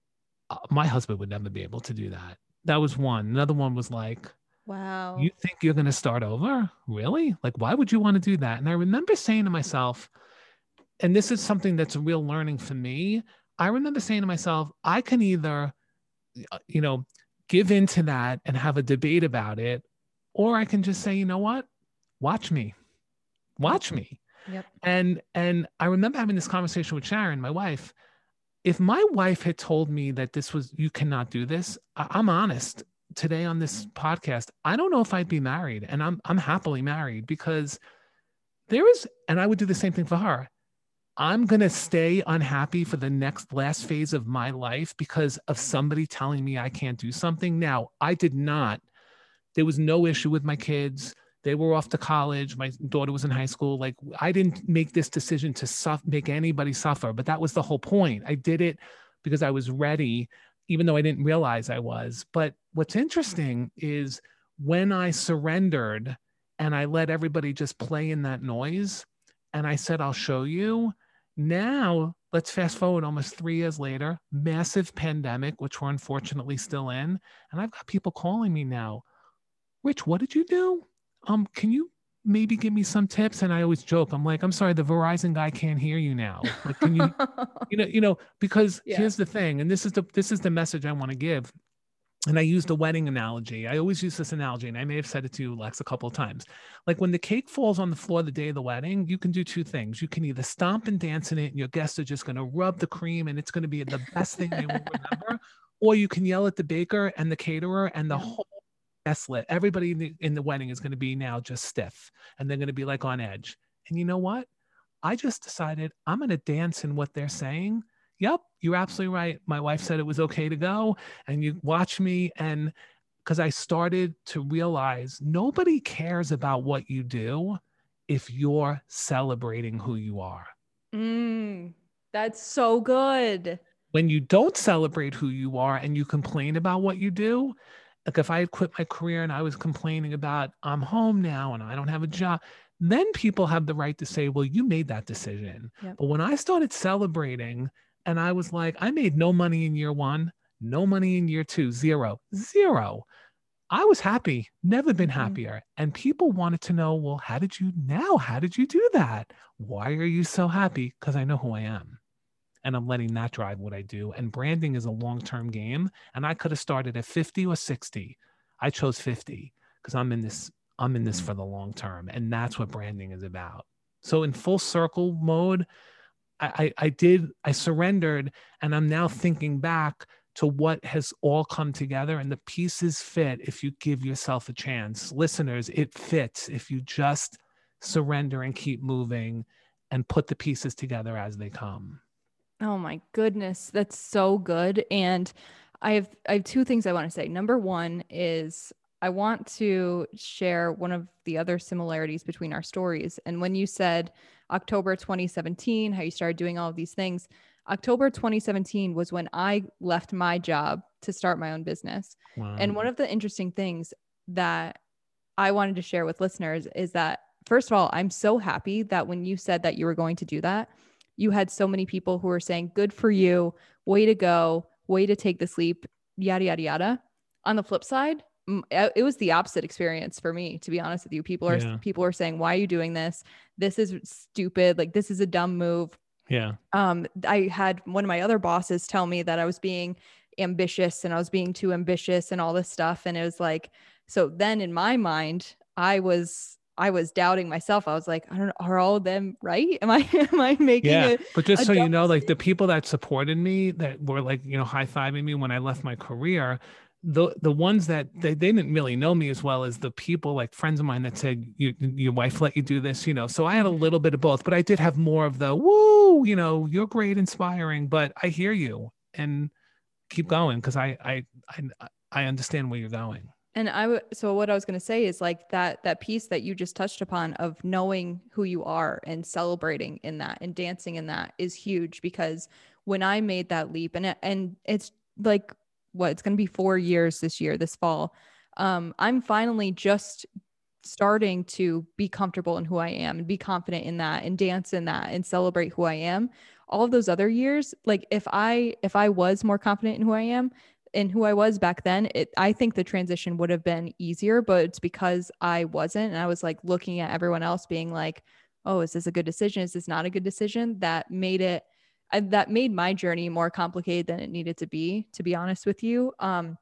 uh, my husband would never be able to do that. That was one. Another one was like, Wow. You think you're going to start over? Really? Like, why would you want to do that? And I remember saying to myself, and this is something that's a real learning for me. I remember saying to myself, I can either, uh, you know, give into that and have a debate about it, or I can just say, you know what? Watch me. Watch me. Yep. And and I remember having this conversation with Sharon, my wife. If my wife had told me that this was you cannot do this, I, I'm honest today on this podcast, I don't know if I'd be married, and I'm I'm happily married because there is, and I would do the same thing for her. I'm going to stay unhappy for the next last phase of my life because of somebody telling me I can't do something. Now, I did not. There was no issue with my kids. They were off to college. My daughter was in high school. Like, I didn't make this decision to make anybody suffer, but that was the whole point. I did it because I was ready, even though I didn't realize I was. But what's interesting is when I surrendered and I let everybody just play in that noise, and I said, I'll show you now, let's fast forward almost three years later, massive pandemic, which we're unfortunately still in. And I've got people calling me now, Rich, what did you do? Um, can you maybe give me some tips? And I always joke, I'm like, I'm sorry, the Verizon guy can't hear you now. Like, can you, you know, you know, because yeah. here's the thing, and this is the this is the message I want to give and I used a wedding analogy. I always use this analogy, and I may have said it to you, Lex, a couple of times. Like when the cake falls on the floor the day of the wedding, you can do two things. You can either stomp and dance in it, and your guests are just going to rub the cream, and it's going to be the best thing they will remember. Or you can yell at the baker and the caterer, and the whole guest. Everybody in the, in the wedding is going to be now just stiff, and they're going to be like on edge. And you know what? I just decided I'm going to dance in what they're saying yep, you're absolutely right. My wife said it was okay to go. And you watch me and because I started to realize nobody cares about what you do if you're celebrating who you are. Mm, that's so good. When you don't celebrate who you are and you complain about what you do, like if I had quit my career and I was complaining about I'm home now and I don't have a job, then people have the right to say, well, you made that decision. Yep. But when I started celebrating and I was like, I made no money in year one, no money in year two, zero, zero. I was happy, never been mm-hmm. happier. And people wanted to know, well, how did you now? How did you do that? Why are you so happy? Because I know who I am. And I'm letting that drive what I do. And branding is a long term game. And I could have started at 50 or 60. I chose 50 because I'm in this, I'm in this mm-hmm. for the long term. And that's what branding is about. So in full circle mode, I, I did, I surrendered, and I'm now thinking back to what has all come together and the pieces fit if you give yourself a chance. Listeners, it fits if you just surrender and keep moving and put the pieces together as they come. Oh my goodness, that's so good. And I have I have two things I want to say. Number one is I want to share one of the other similarities between our stories. And when you said October 2017, how you started doing all of these things, October 2017 was when I left my job to start my own business. Wow. And one of the interesting things that I wanted to share with listeners is that, first of all, I'm so happy that when you said that you were going to do that, you had so many people who were saying, Good for you, way to go, way to take this leap, yada, yada, yada. On the flip side, it was the opposite experience for me to be honest with you. People are yeah. people are saying why are you doing this? This is stupid. Like this is a dumb move. Yeah. Um i had one of my other bosses tell me that i was being ambitious and i was being too ambitious and all this stuff. And it was like so then in my mind i was I was doubting myself. I was like, I don't know, are all of them right? Am I am I making it? yeah. A, but just so you know, like the people that supported me that were like, you know, high fiving me when I left my career, the the ones that they, they didn't really know me as well as the people like friends of mine that said your wife let you do this you know so i had a little bit of both but i did have more of the woo you know you're great inspiring but i hear you and keep going because I, I i i understand where you're going and i would so what i was going to say is like that that piece that you just touched upon of knowing who you are and celebrating in that and dancing in that is huge because when i made that leap and and it's like what it's going to be four years this year, this fall. Um, I'm finally just starting to be comfortable in who I am and be confident in that and dance in that and celebrate who I am. All of those other years, like if I if I was more confident in who I am and who I was back then, it I think the transition would have been easier, but it's because I wasn't and I was like looking at everyone else being like, "Oh, is this a good decision? Is this not a good decision?" that made it that made my journey more complicated than it needed to be, to be honest with you. Um,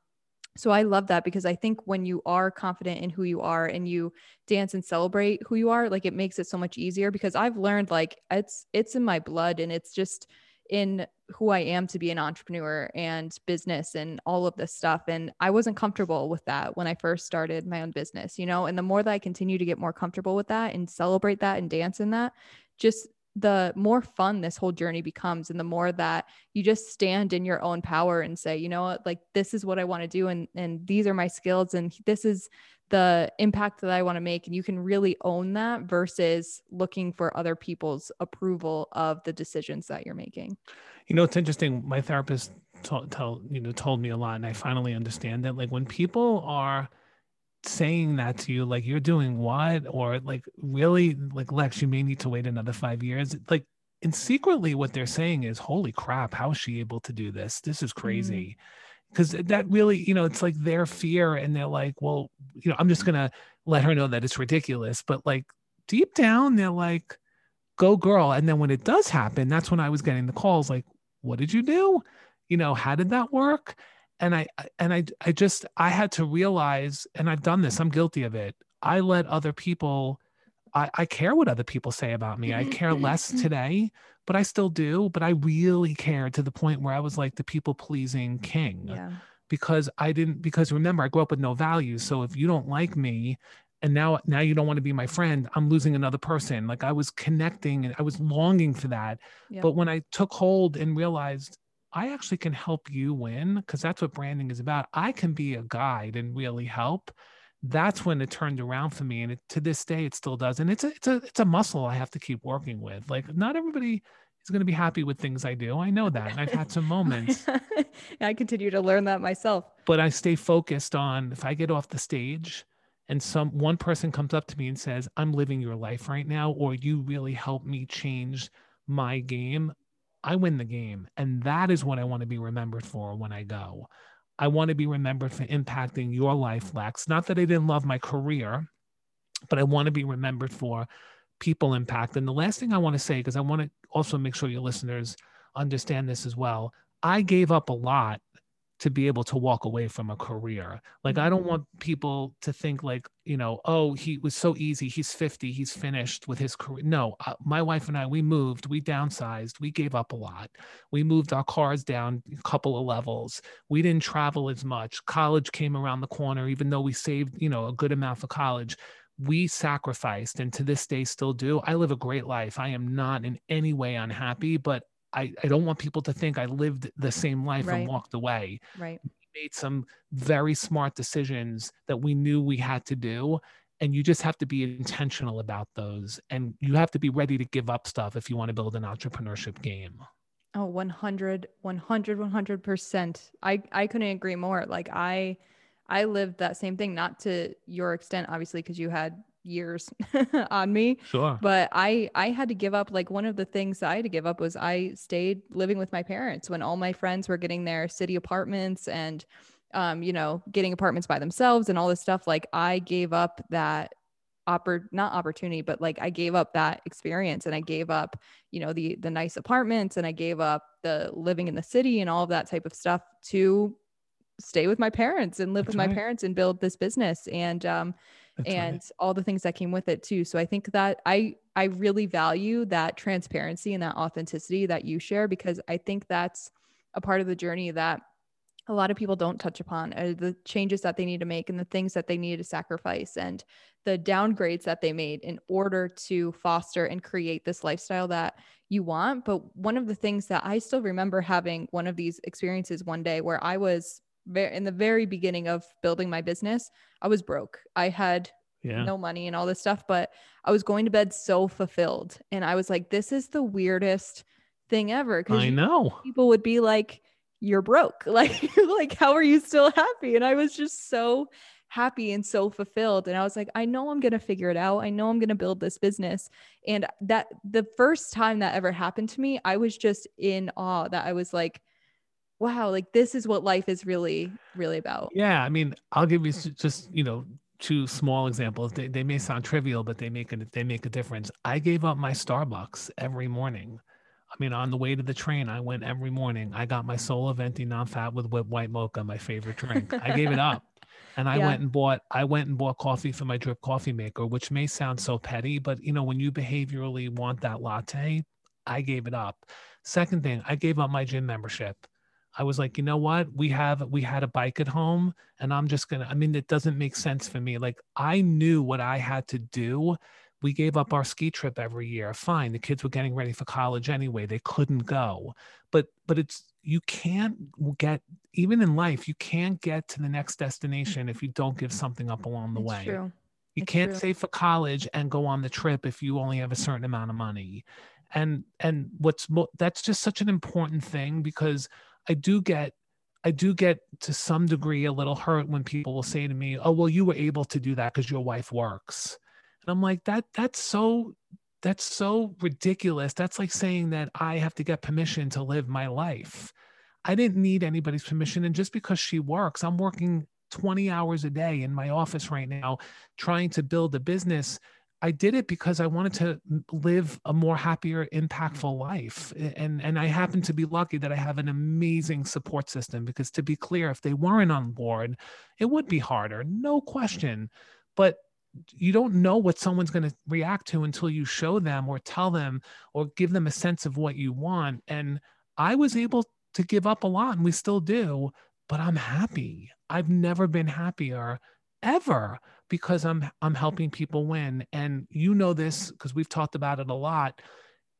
so I love that because I think when you are confident in who you are and you dance and celebrate who you are, like it makes it so much easier because I've learned like it's it's in my blood and it's just in who I am to be an entrepreneur and business and all of this stuff. And I wasn't comfortable with that when I first started my own business, you know. And the more that I continue to get more comfortable with that and celebrate that and dance in that, just the more fun this whole journey becomes and the more that you just stand in your own power and say you know what? Like this is what i want to do and and these are my skills and this is the impact that i want to make. And you can really own that versus looking for other people's approval of the decisions that you're making. You know it's interesting. My therapist told, told you know told me a lot and i finally understand that like when people are saying that to you like you're doing what? Or like really like lex you may need to wait another five years? Like and secretly what they're saying is holy crap how is she able to do this? This is crazy. Because mm-hmm. that really you know it's like their fear and they're like well you know i'm just gonna let her know that it's ridiculous. But like deep down they're like go girl. And then when it does happen that's when i was getting the calls like what did you do? You know how did that work and I and I I just I had to realize, and I've done this. I'm guilty of it. I let other people. I, I care what other people say about me. I care mm-hmm. less mm-hmm. today, but I still do. But I really care to the point where I was like the people pleasing king. Yeah. Because I didn't. Because remember, I grew up with no values. So if you don't like me, and now now you don't want to be my friend i'm losing another person like i was connecting and i was longing for that yep. but when i took hold and realized I actually can help you win because that's what branding is about. I can be a guide and really help. That's when it turned around for me, and it, to this day, it still does. And it's a it's a it's a muscle I have to keep working with. Like not everybody is going to be happy with things I do. I know that, and I've had some moments. I continue to learn that myself. But I stay focused on if I get off the stage and some one person comes up to me and says, "I'm living your life right now," or "You really helped me change." my game I win the game. And that is what I want to be remembered for when I go. I want to be remembered for impacting your life, Lex. Not that I didn't love my career, but I want to be remembered for people impact. And the last thing I want to say, because I want to also make sure your listeners understand this as well, I gave up a lot to be able to walk away from a career. Like I don't mm-hmm. want people to think like, you know, oh, he was so easy. He's 50, he's finished with his career. No, uh, my wife and I we moved, we downsized, we gave up a lot. We moved our cars down a couple of levels. We didn't travel as much. College came around the corner even though we saved, you know, a good amount for college we sacrificed and to this day still do. I live a great life. I am not in any way unhappy, but I, I don't want people to think I lived the same life right. and walked away. Right. We made some very smart decisions that we knew we had to do. And you just have to be intentional about those. And you have to be ready to give up stuff if you want to build an entrepreneurship game. Oh, 100, 100, 100%. I, I couldn't agree more. Like I, I lived that same thing, not to your extent, obviously, because you had years on me. Sure. But I I had to give up like one of the things I had to give up was I stayed living with my parents when all my friends were getting their city apartments and um you know getting apartments by themselves and all this stuff like I gave up that oppor- not opportunity but like I gave up that experience and I gave up you know the the nice apartments and I gave up the living in the city and all of that type of stuff to stay with my parents and live That's with right. my parents and build this business and um and right. all the things that came with it too. So I think that I I really value that transparency and that authenticity that you share because I think that's a part of the journey that a lot of people don't touch upon are the changes that they need to make and the things that they need to sacrifice and the downgrades that they made in order to foster and create this lifestyle that you want. But one of the things that I still remember having one of these experiences one day where I was in the very beginning of building my business, I was broke. I had yeah. no money and all this stuff, but I was going to bed so fulfilled. And I was like, this is the weirdest thing ever. Cause I know. People would be like, you're broke. Like, like, how are you still happy? And I was just so happy and so fulfilled. And I was like, I know I'm going to figure it out. I know I'm going to build this business. And that the first time that ever happened to me, I was just in awe that I was like, wow, like this is what life is really, really about. Yeah. I mean, I'll give you hmm. just, you know, two small examples. They, they may sound trivial, but they make it, they make a difference. I gave up my Starbucks every morning. I mean, on the way to the train, I went every morning. I got my solo venti non-fat with whipped white mocha, my favorite drink. I gave it up. And I yeah. went and bought I went and bought coffee for my drip coffee maker, which may sound so petty, but you know, when you behaviorally want that latte, I gave it up Second thing, I gave up my gym membership. I was like, you know what? We have we had a bike at home and I'm just going to I mean it doesn't make sense for me. Like I knew what I had to do. We gave up our ski trip every year. Fine. The kids were getting ready for college anyway. They couldn't go. But but it's you can't get even in life, you can't get to the next destination if you don't give something up along the it's way. True. You it's can't true. save for college and go on the trip if you only have a certain amount of money. And and what's mo- that's just such an important thing because I do get I do get to some degree a little hurt when people will say to me, "Oh, well, you were able to do that because your wife works," and I'm like, "That that's so that's so ridiculous. That's like saying that I have to get permission to live my life. I didn't need anybody's permission, and just because she works, I'm working 20 hours a day in my office right now, trying to build a business." I did it because I wanted to live a more happier, impactful life. And, and I happen to be lucky that I have an amazing support system because to be clear, if they weren't on board, it would be harder, no question. But you don't know what someone's going to react to until you show them or tell them or give them a sense of what you want. And I was able to give up a lot and we still do, but I'm happy. I've never been happier ever because I'm I'm helping people win. And you know this because we've talked about it a lot.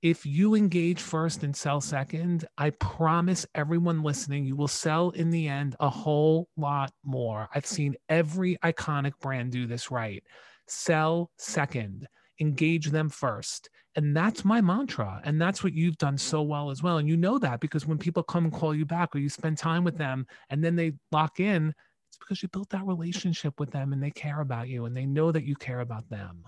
If you engage first and sell second, I promise everyone listening, you will sell in the end a whole lot more. I've seen every iconic brand do this right. Sell second, engage them first. And that's my mantra. And that's what you've done so well as well. And you know that because when people come and call you back or you spend time with them and then they lock in, because you built that relationship with them and they care about you and they know that you care about them.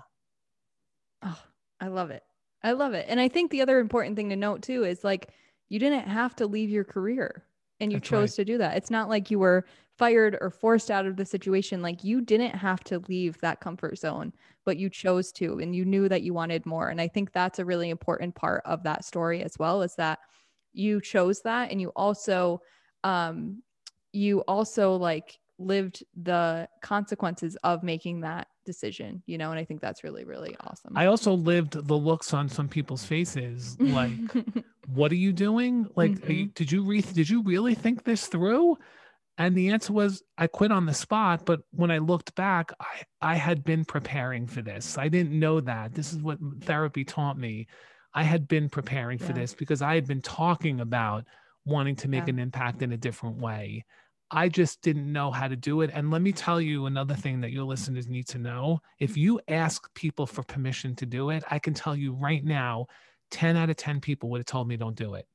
Oh, I love it. I love it. And I think the other important thing to note too is like you didn't have to leave your career and you That's chose right. to do that. It's not like you were fired or forced out of the situation. Like you didn't have to leave that comfort zone, but you chose to and you knew that you wanted more. And I think that's a really important part of that story as well is that you chose that and you also um you also like lived the consequences of making that decision, you know, and I think that's really, really awesome. I also lived the looks on some people's faces like, what are you doing? Like, mm-hmm. you, did you re- did you really think this through? And the answer was I quit on the spot, but when I looked back, I, I had been preparing for this. I didn't know that. This is what therapy taught me. I had been preparing for this because I had been talking about wanting to make Yeah. an impact in a different way. I just didn't know how to do it. And let me tell you another thing that your listeners need to know. If you ask people for permission to do it, I can tell you right now, 10 out of 10 people would have told me don't do it.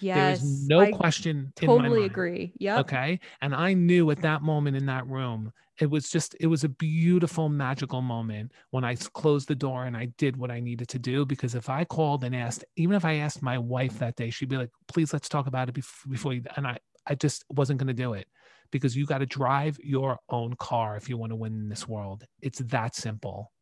yes, there is no I question in my totally agree. Yeah. Okay. And I knew at that moment in that room, it was just, it was a beautiful, magical moment when I closed the door and I did what I needed to do. Because if I called and asked, even if I asked my wife that day, she'd be like, please, let's talk about it before you, and I, I just wasn't going to do it because you got to drive your own car if you want to win in this world. It's that simple.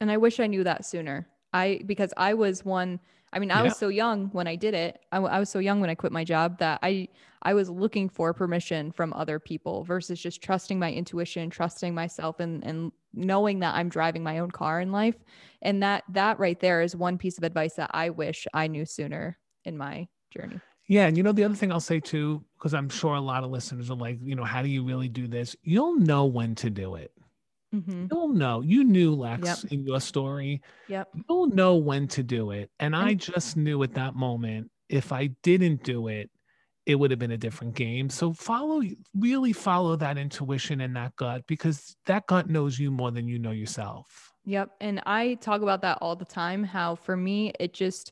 And I wish I knew that sooner. I because I was one. I mean, I Yeah. was so young when I did it. I was so young when I quit my job that I I was looking for permission from other people versus just trusting my intuition, trusting myself, and and knowing that I'm driving my own car in life. And that that right there is one piece of advice that I wish I knew sooner in my journey. Yeah. And you know, the other thing I'll say too, because I'm sure a lot of listeners are like, you know, how do you really do this? You'll know when to do it. Mm-hmm. You'll know. You knew Lex Yep. in your story. Yep. You'll know when to do it. And I just knew at that moment, if I didn't do it, it would have been a different game. So follow, really follow that intuition and that gut because that gut knows you more than you know yourself. Yep. And I talk about that all the time. How for me, it just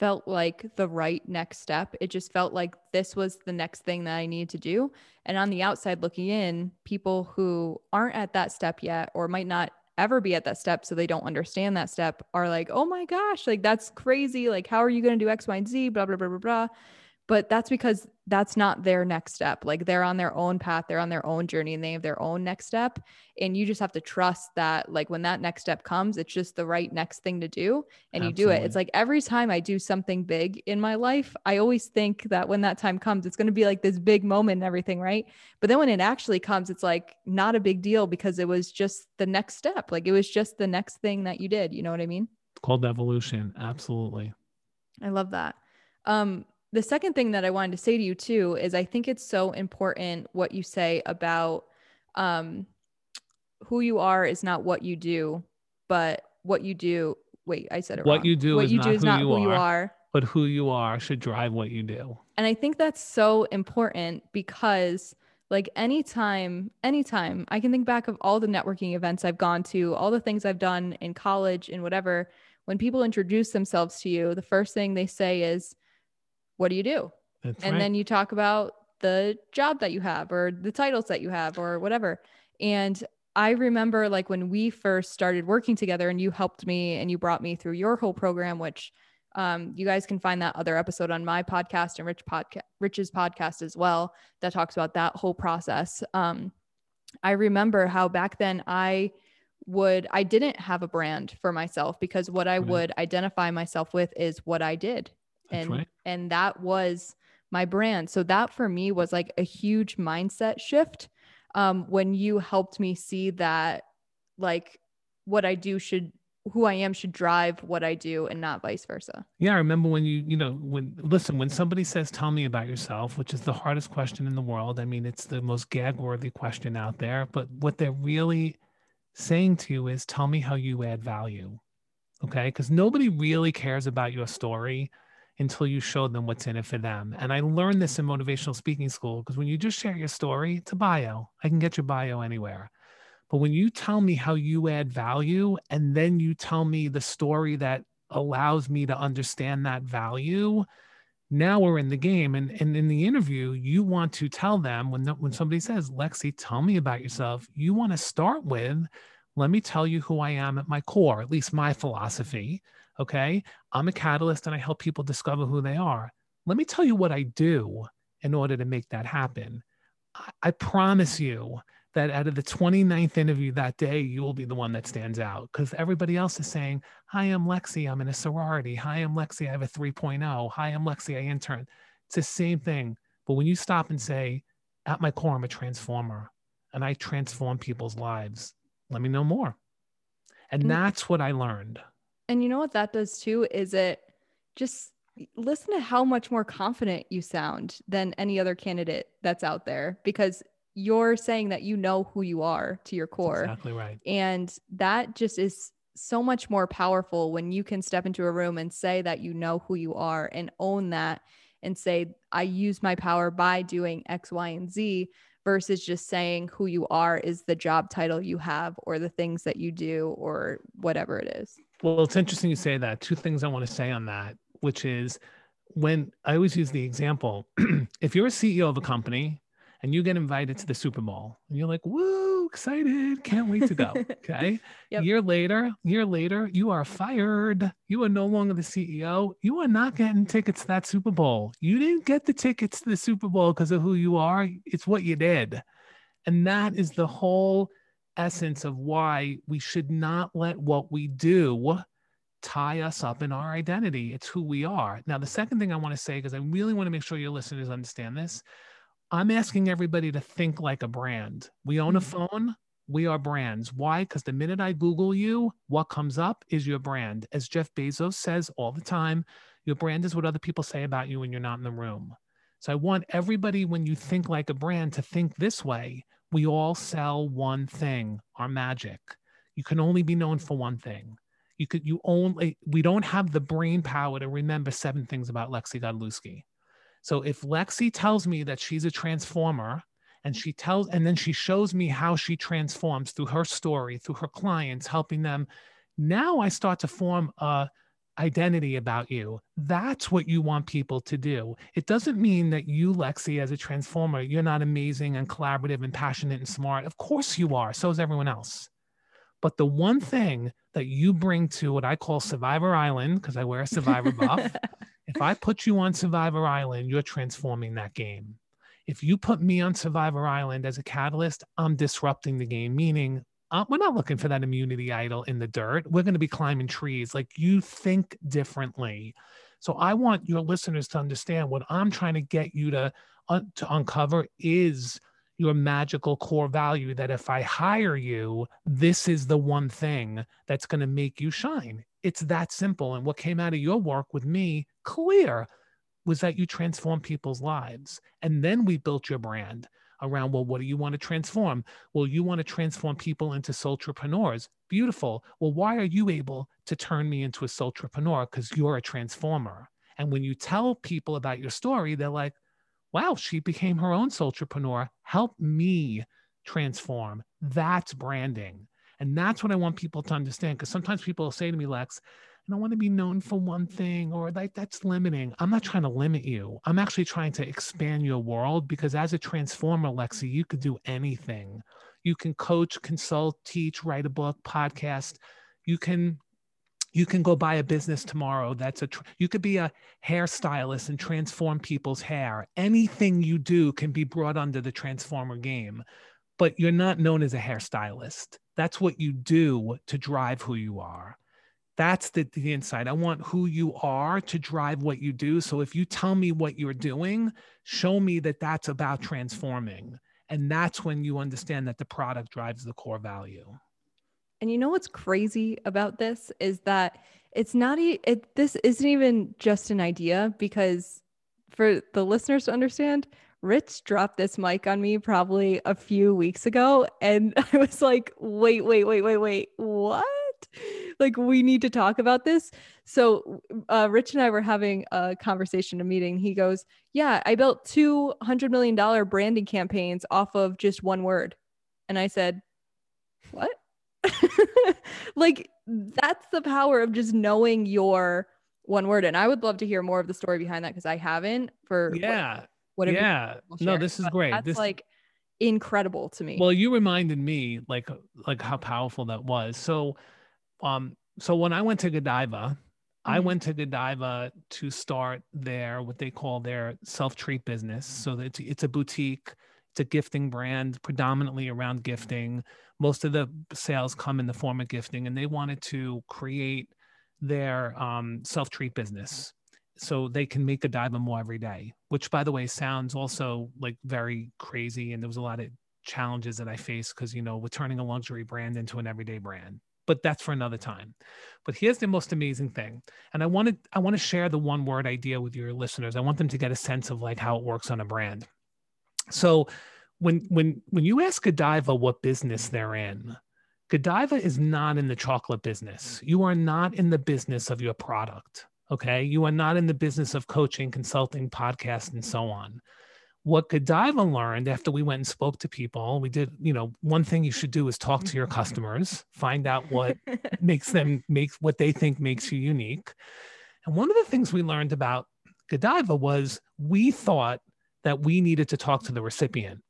felt like the right next step. It just felt like this was the next thing that I needed to do. And on the outside looking in, people who aren't at that step yet or might not ever be at that step, so they don't understand that step, are like, oh my gosh, like that's crazy. Like, how are you going to do X, Y, and Z? Blah, blah, blah, blah, blah. But that's because that's not their next step. Like they're on their own path, they're on their own journey, and they have their own next step and you just have to trust that like when that next step comes it's just the right next thing to do and you do it it's like every time i do something big in my life i always think that when that time comes it's going to be like this big moment and everything right but then when it actually comes it's like not a big deal because it was just the next step like it was just the next thing that you did you know what i mean It's called evolution. Absolutely. I love that. Um, the second thing that I wanted to say to you too is I think it's so important what you say about um, who you are is not what you do, but what you do. Wait, I said it what wrong. you do what you do is who not you who are. you are. But who you are should drive what you do. And I think that's so important because like anytime anytime i can think back of all the networking events i've gone to all the things i've done in college and whatever when people introduce themselves to you the first thing they say is what do you do That's and right. then you talk about the job that you have or the titles that you have or whatever and i remember like when we first started working together and you helped me and you brought me through your whole program which um, you guys can find that other episode on my podcast and rich podcast rich's podcast as well that talks about that whole process um, i remember how back then i would i didn't have a brand for myself because what i Right. would identify myself with is what i did That's and right. and that was my brand so that for me was like a huge mindset shift um, when you helped me see that like what i do should who i am should drive what i do and not vice versa Yeah, I remember when you, you know, when listen, when somebody says, "Tell me about yourself," which is the hardest question in the world. I mean, it's the most gag-worthy question out there. But what they're really saying to you is, "Tell me how you add value." Okay, because nobody really cares about your story until you show them what's in it for them. And I learned this in motivational speaking school because when you just share your story, it's a bio. I can get your bio anywhere. But when you tell me how you add value and then you tell me the story that allows me to understand that value now we're in the game and, and in the interview you want to tell them when the, when somebody says lexi tell me about yourself you want to start with let me tell you who i am at my core at least my philosophy okay i'm a catalyst and i help people discover who they are let me tell you what i do in order to make that happen i, I promise you that out of the 29th interview that day, you will be the one that stands out because everybody else is saying, Hi, I'm Lexi. I'm in a sorority. Hi, I'm Lexi. I have a 3.0. Hi, I'm Lexi. I intern. It's the same thing. But when you stop and say, At my core, I'm a transformer and I transform people's lives, let me know more. And Mm. that's what I learned. And you know what that does too is it just listen to how much more confident you sound than any other candidate that's out there because you're saying that you know who you are to your That's core exactly right. And that just is so much more powerful when you can step into a room and say that you know who you are and own that and say, I use my power by doing X, Y, and Z versus just saying who you are is the job title you have or the things that you do or whatever it is. Well, it's interesting you say that. Two things I want to say on that, which is when I always use the example if you're a CEO of a company and you get invited to the Super Bowl and you're like, woo, excited, can't wait to go. Okay. Yep. Year later, year later, you are fired. You are no longer the CEO. You are not getting tickets to that Super Bowl. You didn't get the tickets to the Super Bowl because of who you are. It's what you did. And that is the whole essence of why we should not let what we do tie us up in our identity. It's who we are. Now, the second thing I want to say, because I really want to make sure your listeners understand this, I'm asking everybody to think like a brand. We own a Mhm. phone. We are brands. Why? Because the minute I Google you, what comes up is your brand. As Jeff Bezos says all the time, your brand is what other people say about you when you're not in the room. So I want everybody, when you think like a brand, to think this way. We all sell one thing, our magic. You can only be known for one thing. You could, you only, we don't have the brain power to remember seven things about Lexi Godlewski. So if Lexi tells me that she's a transformer and she tells, and then she shows me how she transforms through her story, through her clients, helping them, now I start to form a identity about you. That's what you want people to do. It doesn't mean that you, Lexi, as a transformer, you're not amazing and collaborative and passionate and smart. Of course you are. So is everyone else. But the one thing that you bring to what I call Survivor Island, because I wear a Survivor buff, if I put you on Survivor Island, you're transforming that game. If you put me on Survivor Island as a catalyst, I'm disrupting the game, meaning uh, we're not looking for that immunity idol in the dirt. We're going to be climbing trees. Like you think differently. So I want your listeners to understand what I'm trying to get you to, to uncover is your magical core value that if I hire you, this is the one thing that's going to make you shine. It's that simple. And what came out of your work with me, clear. was that you transform people's lives. And then we built your brand around, well, what do you want to transform? Well, you want to transform people into entrepreneurs. Beautiful. Well, why are you able to turn me into a entrepreneur? Because you're a transformer. And when you tell people about your story, they're like, wow, she became her own entrepreneur. Help me transform. That's branding. And that's what I want people to understand. Because sometimes people say to me, Lex, I don't want to be known for one thing or like that's limiting. I'm not trying to limit you. I'm actually trying to expand your world because as a transformer, Lexi, you could do anything. You can coach, consult, teach, write a book, podcast. You can you can go buy a business tomorrow that's a you could be a hairstylist and transform people's hair anything you do can be brought under the transformer game but you're not known as a hairstylist that's what you do to drive who you are that's the, the insight. I want who you are to drive what you do. So if you tell me what you're doing, show me that that's about transforming. And that's when you understand that the product drives the core value. And you know what's crazy about this is that it's not it this isn't even just an idea because for the listeners to understand, Rich dropped this mic on me probably a few weeks ago and I was like, "Wait, wait, wait, wait, wait. What?" Like we need to talk about this. So uh, rich and i were having a conversation a meeting. He goes yeah i built two hundred million dollar branding campaigns off of just one word. And i said what? Like that's the power of just knowing your one word. And i would love to hear more of the story behind that because i haven't for yeah. what, yeah. no this is great. that's this like incredible to me. Well you reminded me like like how powerful that was. So um, so when I went to Godiva, mm-hmm. I went to Godiva to start their what they call their self-treat business. So it's it's a boutique, it's a gifting brand, predominantly around gifting. Most of the sales come in the form of gifting, and they wanted to create their um, self-treat business so they can make Godiva more every day. Which, by the way, sounds also like very crazy. And there was a lot of challenges that I faced because you know, we're turning a luxury brand into an everyday brand but that's for another time. But here's the most amazing thing. And I wanted I want to share the one word idea with your listeners. I want them to get a sense of like how it works on a brand. So when when when you ask Godiva what business they're in, Godiva is not in the chocolate business. You are not in the business of your product. Okay. You are not in the business of coaching, consulting, podcast, and so on what Godiva learned after we went and spoke to people, we did, you know, one thing you should do is talk to your customers, find out what makes them make what they think makes you unique. And one of the things we learned about Godiva was we thought that we needed to talk to the recipient.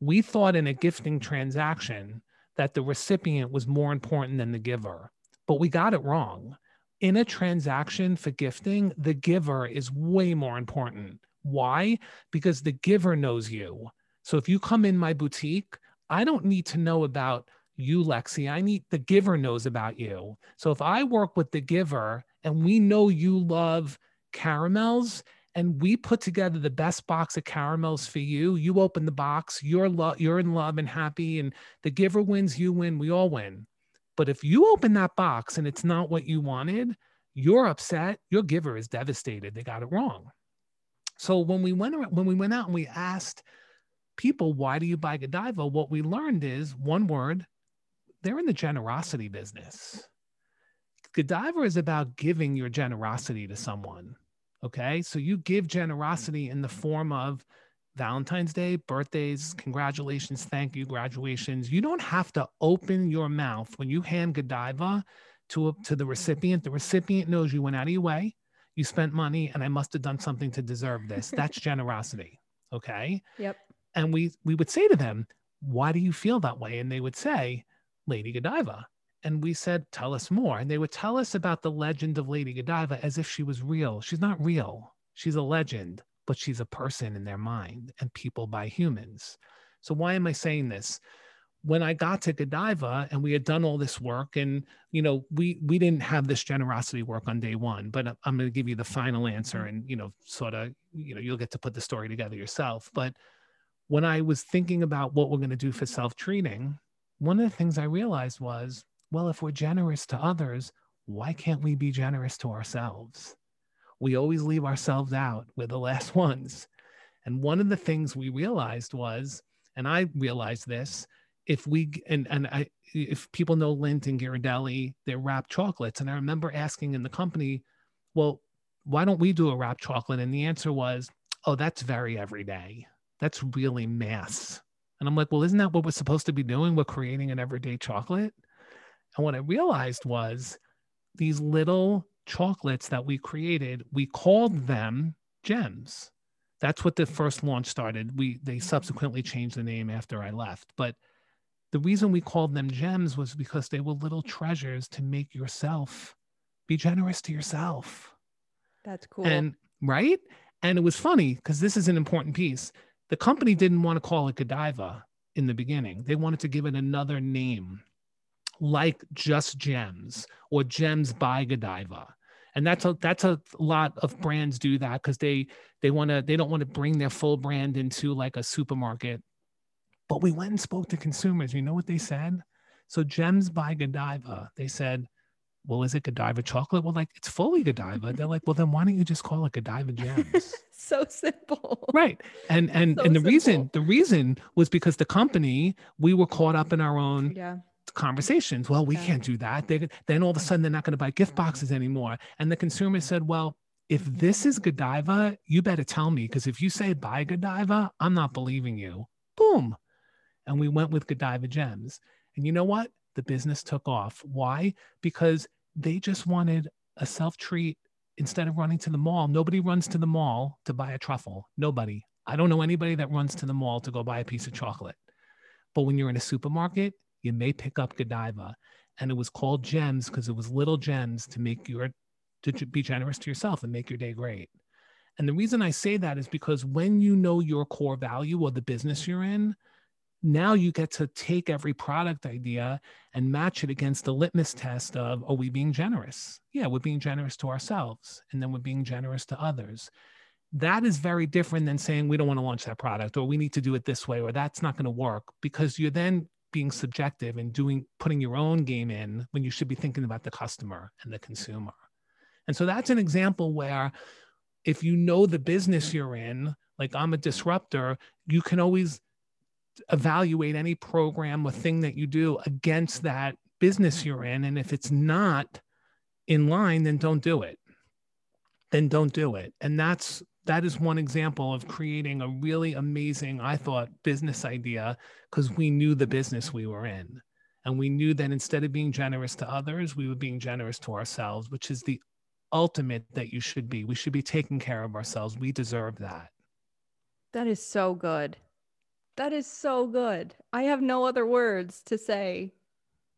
We thought in a gifting transaction that the recipient was more important than the giver, but we got it wrong. In a transaction for gifting, the giver is way more important why? Because the giver knows you. So if you come in my boutique, I don't need to know about you, Lexi. I need the giver knows about you. So if I work with the giver and we know you love caramels and we put together the best box of caramels for you, you open the box, you're lo- you're in love and happy and the giver wins, you win, we all win. But if you open that box and it's not what you wanted, you're upset, your giver is devastated. They got it wrong. So when we went when we went out and we asked people, why do you buy Godiva? What we learned is one word, they're in the generosity business. Godiva is about giving your generosity to someone. Okay. So you give generosity in the form of Valentine's Day, birthdays, congratulations, thank you, graduations. You don't have to open your mouth when you hand Godiva to, a, to the recipient. The recipient knows you went out of your way you spent money and I must have done something to deserve this. That's generosity. Okay. Yep. And we we would say to them, why do you feel that way? And they would say, Lady Godiva. And we said, tell us more. And they would tell us about the legend of Lady Godiva as if she was real. She's not real. She's a legend, but she's a person in their mind and people buy humans. So why am I saying this? When I got to Godiva and we had done all this work, and you know, we we didn't have this generosity work on day one, but I'm going to give you the final answer, and you know, sort of, you know, you'll get to put the story together yourself. But when I was thinking about what we're going to do for self treating, one of the things I realized was, well, if we're generous to others, why can't we be generous to ourselves? we always leave ourselves out. We're the last ones. And one of the things we realized was, and I realized this, if we and and I if people know Lindt and Ghirardelli, they're wrapped chocolates. And I remember asking in the company, well, why don't we do a wrapped chocolate? And the answer was, oh, that's very everyday. That's really mass. And I'm like, well, isn't that what we're supposed to be doing? We're creating an everyday chocolate. And what I realized was these little chocolates that we created, we called them gems. That's what the first launch started. We they subsequently changed the name after I left, but the reason we called them gems was because they were little treasures to make yourself be generous to yourself. That's cool. And right? And it was funny because this is an important piece. The company didn't want to call it Godiva in the beginning. They wanted to give it another name, like just Gems or Gems by Godiva. And that's a that's a lot of brands do that because they they want to they don't want to bring their full brand into like a supermarket but we went and spoke to consumers. You know what they said? So Gems by Godiva, they said, well, is it Godiva chocolate? Well, like it's fully Godiva. They're like, well, then why don't you just call it Godiva Gems? so simple. Right. And and so and the simple. reason the reason was because the company, we were caught up in our own yeah. conversations. Well, we yeah. can't do that. They, then all of a sudden they're not going to buy gift boxes anymore. And the consumer said, well, if mm-hmm. this is Godiva, you better tell me because if you say buy Godiva, I'm not believing you. Boom and we went with Godiva Gems. And you know what? The business took off. Why? Because they just wanted a self treat instead of running to the mall. Nobody runs to the mall to buy a truffle. Nobody. I don't know anybody that runs to the mall to go buy a piece of chocolate. But when you're in a supermarket, you may pick up Godiva. And it was called gems because it was little gems to make your to be generous to yourself and make your day great. And the reason I say that is because when you know your core value or the business you're in, now you get to take every product idea and match it against the litmus test of are we being generous? Yeah we're being generous to ourselves and then we're being generous to others. That is very different than saying we don't want to launch that product or we need to do it this way or that's not going to work because you're then being subjective and doing putting your own game in when you should be thinking about the customer and the consumer. And so that's an example where if you know the business you're in like i'm a disruptor you can always evaluate any program or thing that you do against that business you're in. And if it's not in line, then don't do it. Then don't do it. And that's that is one example of creating a really amazing, I thought, business idea because we knew the business we were in. And we knew that instead of being generous to others, we were being generous to ourselves, which is the ultimate that you should be. We should be taking care of ourselves. We deserve that. That is so good. That is so good. I have no other words to say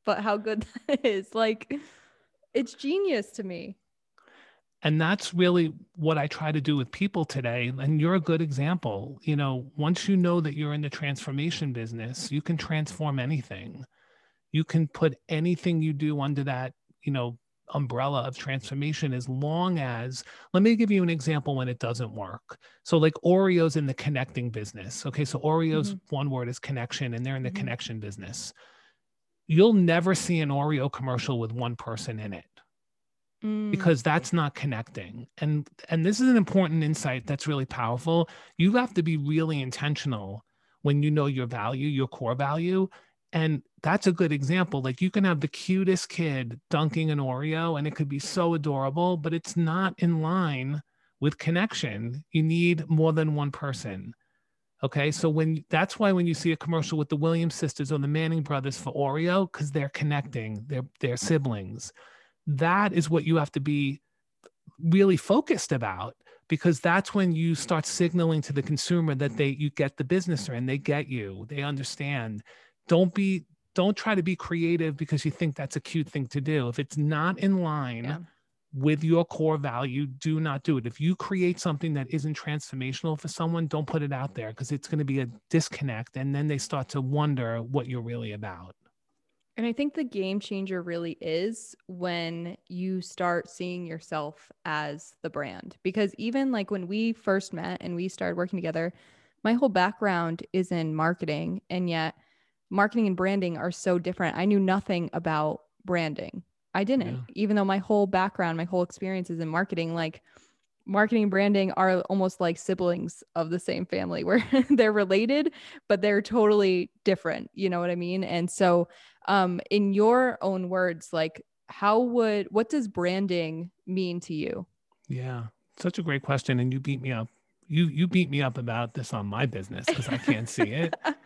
but how good that is. Like it's genius to me. And that's really what I try to do with people today. And you're a good example. You know, once you know that you're in the transformation business, you can transform anything. You can put anything you do under that, you know, umbrella of transformation as long as let me give you an example when it doesn't work so like oreos in the connecting business okay so oreos mm-hmm. one word is connection and they're in the mm-hmm. connection business you'll never see an oreo commercial with one person in it mm. because that's not connecting and and this is an important insight that's really powerful you have to be really intentional when you know your value your core value and that's a good example. Like you can have the cutest kid dunking an Oreo and it could be so adorable, but it's not in line with connection. You need more than one person. Okay. So when that's why when you see a commercial with the Williams sisters or the Manning brothers for Oreo, because they're connecting, they're they're siblings. That is what you have to be really focused about because that's when you start signaling to the consumer that they you get the business and they get you, they understand don't be don't try to be creative because you think that's a cute thing to do. If it's not in line yeah. with your core value, do not do it. If you create something that isn't transformational for someone, don't put it out there because it's going to be a disconnect. And then they start to wonder what you're really about. And I think the game changer really is when you start seeing yourself as the brand. Because even like when we first met and we started working together, my whole background is in marketing. And yet, marketing and branding are so different. I knew nothing about branding. I didn't, yeah. even though my whole background, my whole experience is in marketing. Like marketing branding are almost like siblings of the same family where they're related but they're totally different you know what i mean and so um in your own words like how would what does branding mean to you yeah such a great question and you beat me up you you beat me up about this on my business because i can't see it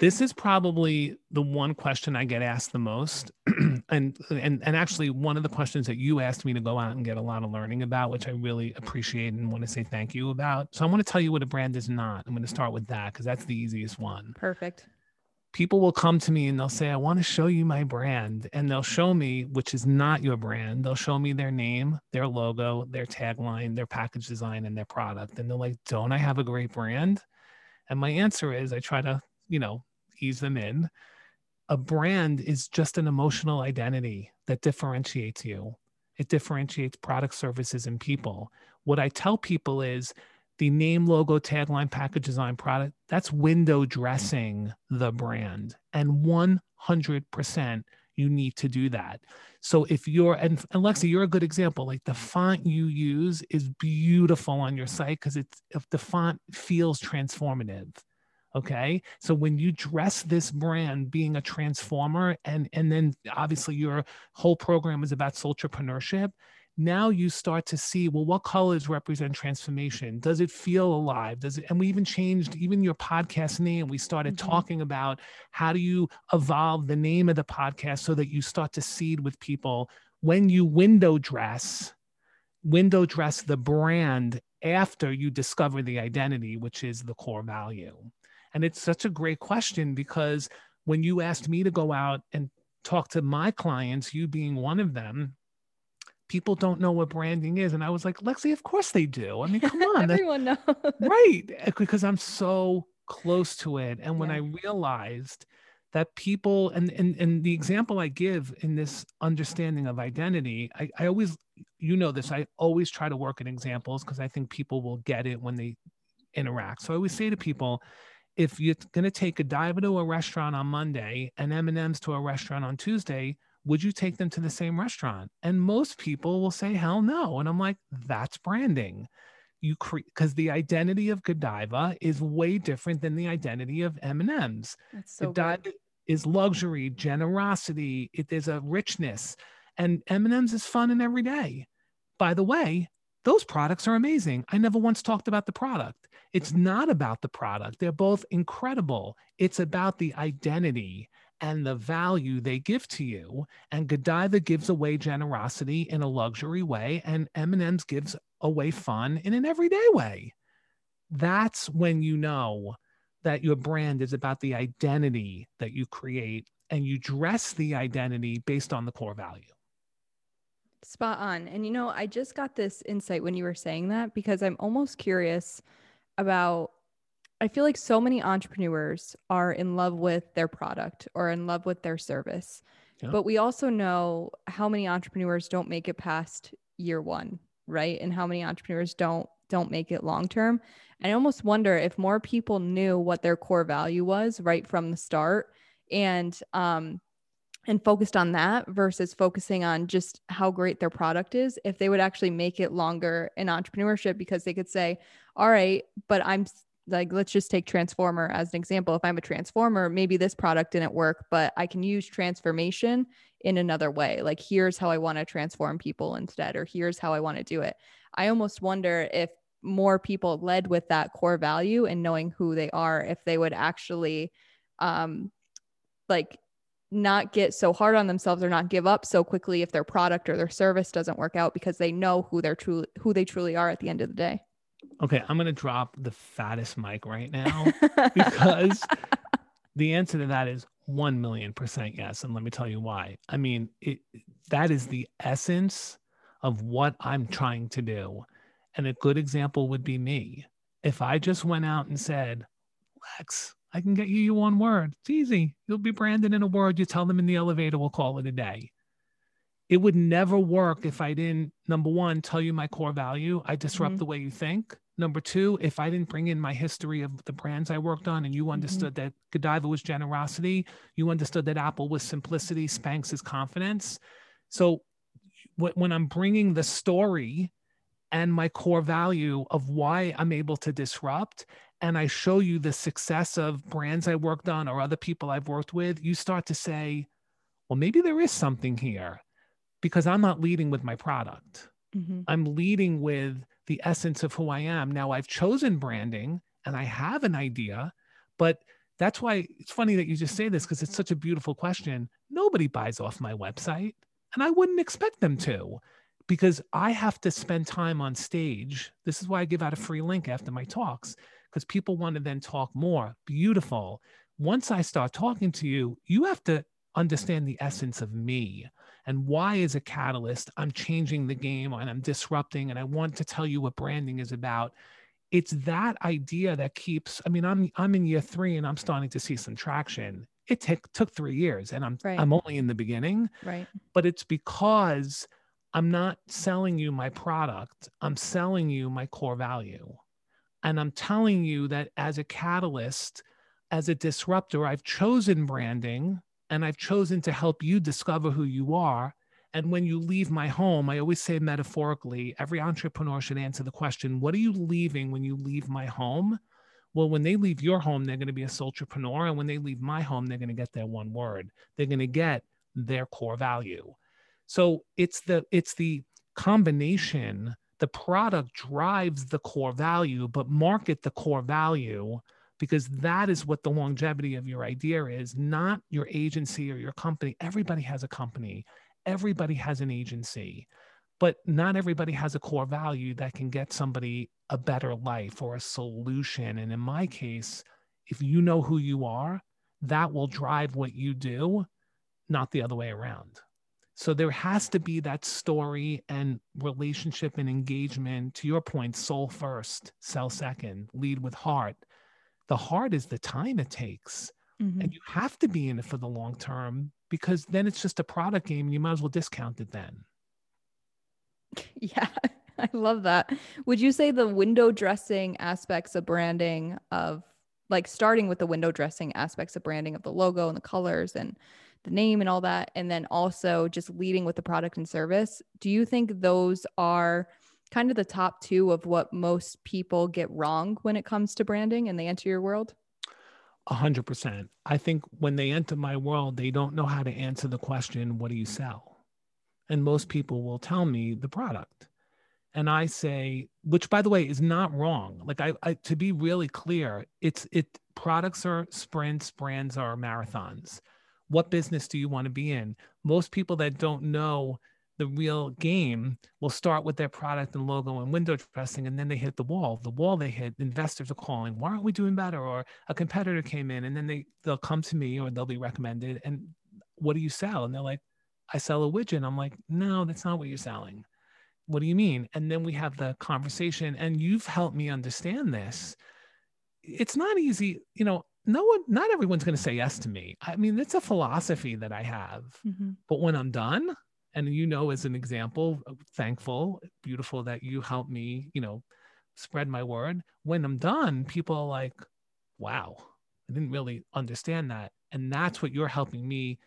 this is probably the one question I get asked the most. and and and actually one of the questions that you asked me to go out and get a lot of learning about, which I really appreciate and want to say thank you about. So I want to tell you what a brand is not. I'm going to start with that because that's the easiest one. Perfect. People will come to me and they'll say, I want to show you my brand. And they'll show me, which is not your brand. They'll show me their name, their logo, their tagline, their package design, and their product. And they're like, Don't I have a great brand? And my answer is I try to you know, ease them in. A brand is just an emotional identity that differentiates you. It differentiates products, services, and people. What I tell people is the name, logo, tagline, package design, product, that's window dressing the brand. And 100% you need to do that. So if you're, and, and Lexi, you're a good example. Like the font you use is beautiful on your site because it's, if the font feels transformative okay? So when you dress this brand being a transformer and and then obviously your whole program is about entrepreneurship now you start to see well what colors represent transformation? Does it feel alive? Does it and we even changed even your podcast name. We started mm-hmm. talking about how do you evolve the name of the podcast so that you start to seed with people. When you window dress window dress the brand after you discover the identity which is the core value and it's such a great question because when you asked me to go out and talk to my clients, you being one of them, people don't know what branding is. And I was like, Lexi, of course they do. I mean, come on. Everyone knows. right. Eh, because I'm so close to it. And when yeah. I realized that people and, and and the example I give in this understanding of identity, I, I always you know this, I always try to work in examples because I think people will get it when they interact. So I always say to people, if you're going to take a Godiva to a restaurant on Monday and M&M's to a restaurant on Tuesday, would you take them to the same restaurant? And most people will say, hell no. And I'm like, that's branding. You create because the identity of Godiva is way different than the identity of M&M's. That's so Godiva good. is luxury, generosity. It is a richness, and M&M's is fun and every day. By the way, those products are amazing. I never once talked about the product. It's not about the product. They're both incredible. It's about the identity and the value they give to you. And Godiva gives away generosity in a luxury way, and M&M's gives away fun in an everyday way. That's when you know that your brand is about the identity that you create and you dress the identity based on the core value. Spot on. And you know, I just got this insight when you were saying that because I'm almost curious about I feel like so many entrepreneurs are in love with their product or in love with their service. Yeah. But we also know how many entrepreneurs don't make it past year 1, right? And how many entrepreneurs don't don't make it long term. I almost wonder if more people knew what their core value was right from the start and um and focused on that versus focusing on just how great their product is if they would actually make it longer in entrepreneurship because they could say all right but i'm like let's just take transformer as an example. If i'm a transformer maybe this product didn't work but i can use transformation in another way. Like here's how i want to transform people instead or here's how i want to do it. I almost wonder if more people led with that core value and knowing who they are if they would actually um like not get so hard on themselves or not give up so quickly if their product or their service doesn't work out because they know who they're truly who they truly are at the end of the day. Okay, I'm going to drop the fattest mic right now because the answer to that is 1 million percent yes and let me tell you why. I mean, it that is the essence of what I'm trying to do. And a good example would be me. If I just went out and said, "Lex, I can get you your one word. It's easy. You'll be branded in a word. You tell them in the elevator, we'll call it a day. It would never work if I didn't, number one, tell you my core value. I disrupt mm-hmm. the way you think. Number two, if I didn't bring in my history of the brands I worked on and you mm-hmm. understood mm-hmm. that Godiva was generosity, you understood that Apple was simplicity, Spanx is confidence. So when I'm bringing the story and my core value of why I'm able to disrupt and I show you the success of brands I worked on or other people I've worked with, you start to say, well, maybe there is something here because I'm not leading with my product. Mm-hmm. I'm leading with the essence of who I am. Now I've chosen branding and I have an idea, but that's why it's funny that you just say this because it's such a beautiful question. Nobody buys off my website, and I wouldn't expect them to because I have to spend time on stage. This is why I give out a free link after my talks because people want to then talk more. Beautiful. Once I start talking to you, you have to understand the essence of me and why as a catalyst i'm changing the game and i'm disrupting and i want to tell you what branding is about it's that idea that keeps i mean i'm i'm in year 3 and i'm starting to see some traction it t- took 3 years and i'm right. i'm only in the beginning right but it's because i'm not selling you my product i'm selling you my core value and i'm telling you that as a catalyst as a disruptor i've chosen branding and I've chosen to help you discover who you are. And when you leave my home, I always say metaphorically, every entrepreneur should answer the question what are you leaving when you leave my home? Well, when they leave your home, they're going to be a entrepreneur. And when they leave my home, they're going to get their one word. They're going to get their core value. So it's the it's the combination. The product drives the core value, but market the core value because that is what the longevity of your idea is, not your agency or your company. Everybody has a company, everybody has an agency, but not everybody has a core value that can get somebody a better life or a solution. And in my case, if you know who you are, that will drive what you do, not the other way around. So there has to be that story and relationship and engagement. To your point, soul first, sell second, lead with heart the heart is the time it takes. Mm-hmm. And you have to be in it for the long term because then it's just a product game. You might as well discount it then. Yeah, I love that. Would you say the window dressing aspects of branding of like starting with the window dressing aspects of branding of the logo and the colors and the name and all that, and then also just leading with the product and service, do you think those are kind of the top two of what most people get wrong when it comes to branding and they enter your world? A hundred percent. I think when they enter my world, they don't know how to answer the question, what do you sell? And most people will tell me the product. And I say, which by the way is not wrong. Like I, I to be really clear, it's it products are sprints, brands are marathons. What business do you want to be in? Most people that don't know the real game will start with their product and logo and window dressing, and then they hit the wall. The wall they hit, investors are calling, why aren't we doing better? Or a competitor came in, and then they they'll come to me or they'll be recommended. And what do you sell? And they're like, I sell a widget. I'm like, no, that's not what you're selling. What do you mean? And then we have the conversation, and you've helped me understand this. It's not easy, you know. No one, not everyone's going to say yes to me. I mean, it's a philosophy that I have. Mm-hmm. But when I'm done, and you know as an example thankful beautiful that you helped me you know spread my word when i'm done people are like wow i didn't really understand that and that's what you're helping me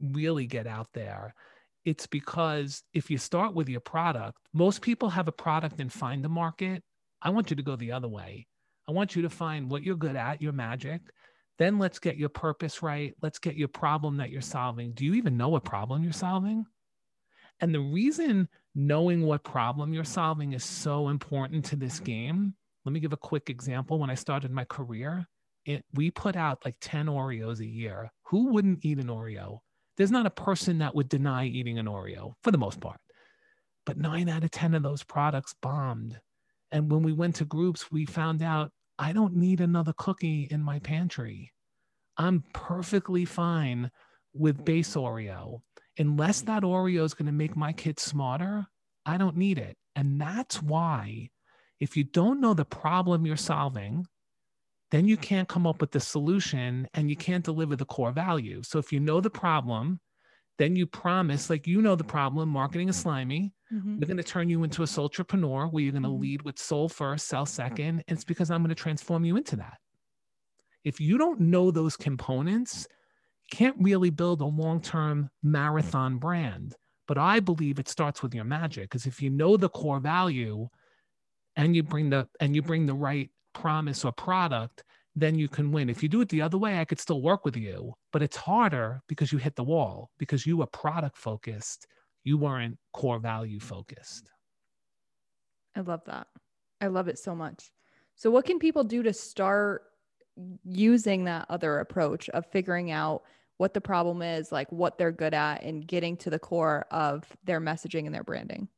really get out there it's because if you start with your product most people have a product and find the market i want you to go the other way i want you to find what you're good at your magic then let's get your purpose right let's get your problem that you're solving do you even know what problem you're solving and the reason knowing what problem you're solving is so important to this game, let me give a quick example. When I started my career, it, we put out like 10 Oreos a year. Who wouldn't eat an Oreo? There's not a person that would deny eating an Oreo for the most part. But nine out of 10 of those products bombed. And when we went to groups, we found out I don't need another cookie in my pantry. I'm perfectly fine with base Oreo unless mm. that Oreo is going to make my kids smarter, I don't need it. And that's why, if you don't know the problem you're solving, then you mm. can't come up with the solution and you can't deliver the core value. So if you know the problem, then you promise, like you know the problem, marketing is slimy. Mm-hmm. We're going to turn you into a entrepreneur where you're going to mm-hmm. lead with soul first, sell second. And it's because I'm going to transform you into that. If you don't know those components, can't really build a long term marathon brand. But I believe it starts with your magic because if you know the core value, and you bring the and you bring the right promise or product then you can win. If you do it the other way i could still work with you but it's harder because you hit the wall because you were product focused. You weren't core value focused. I love that. I love it so much. So what can people do to start using that other approach of figuring out what the problem is, like what they're good at, and getting to the core of their messaging and their branding?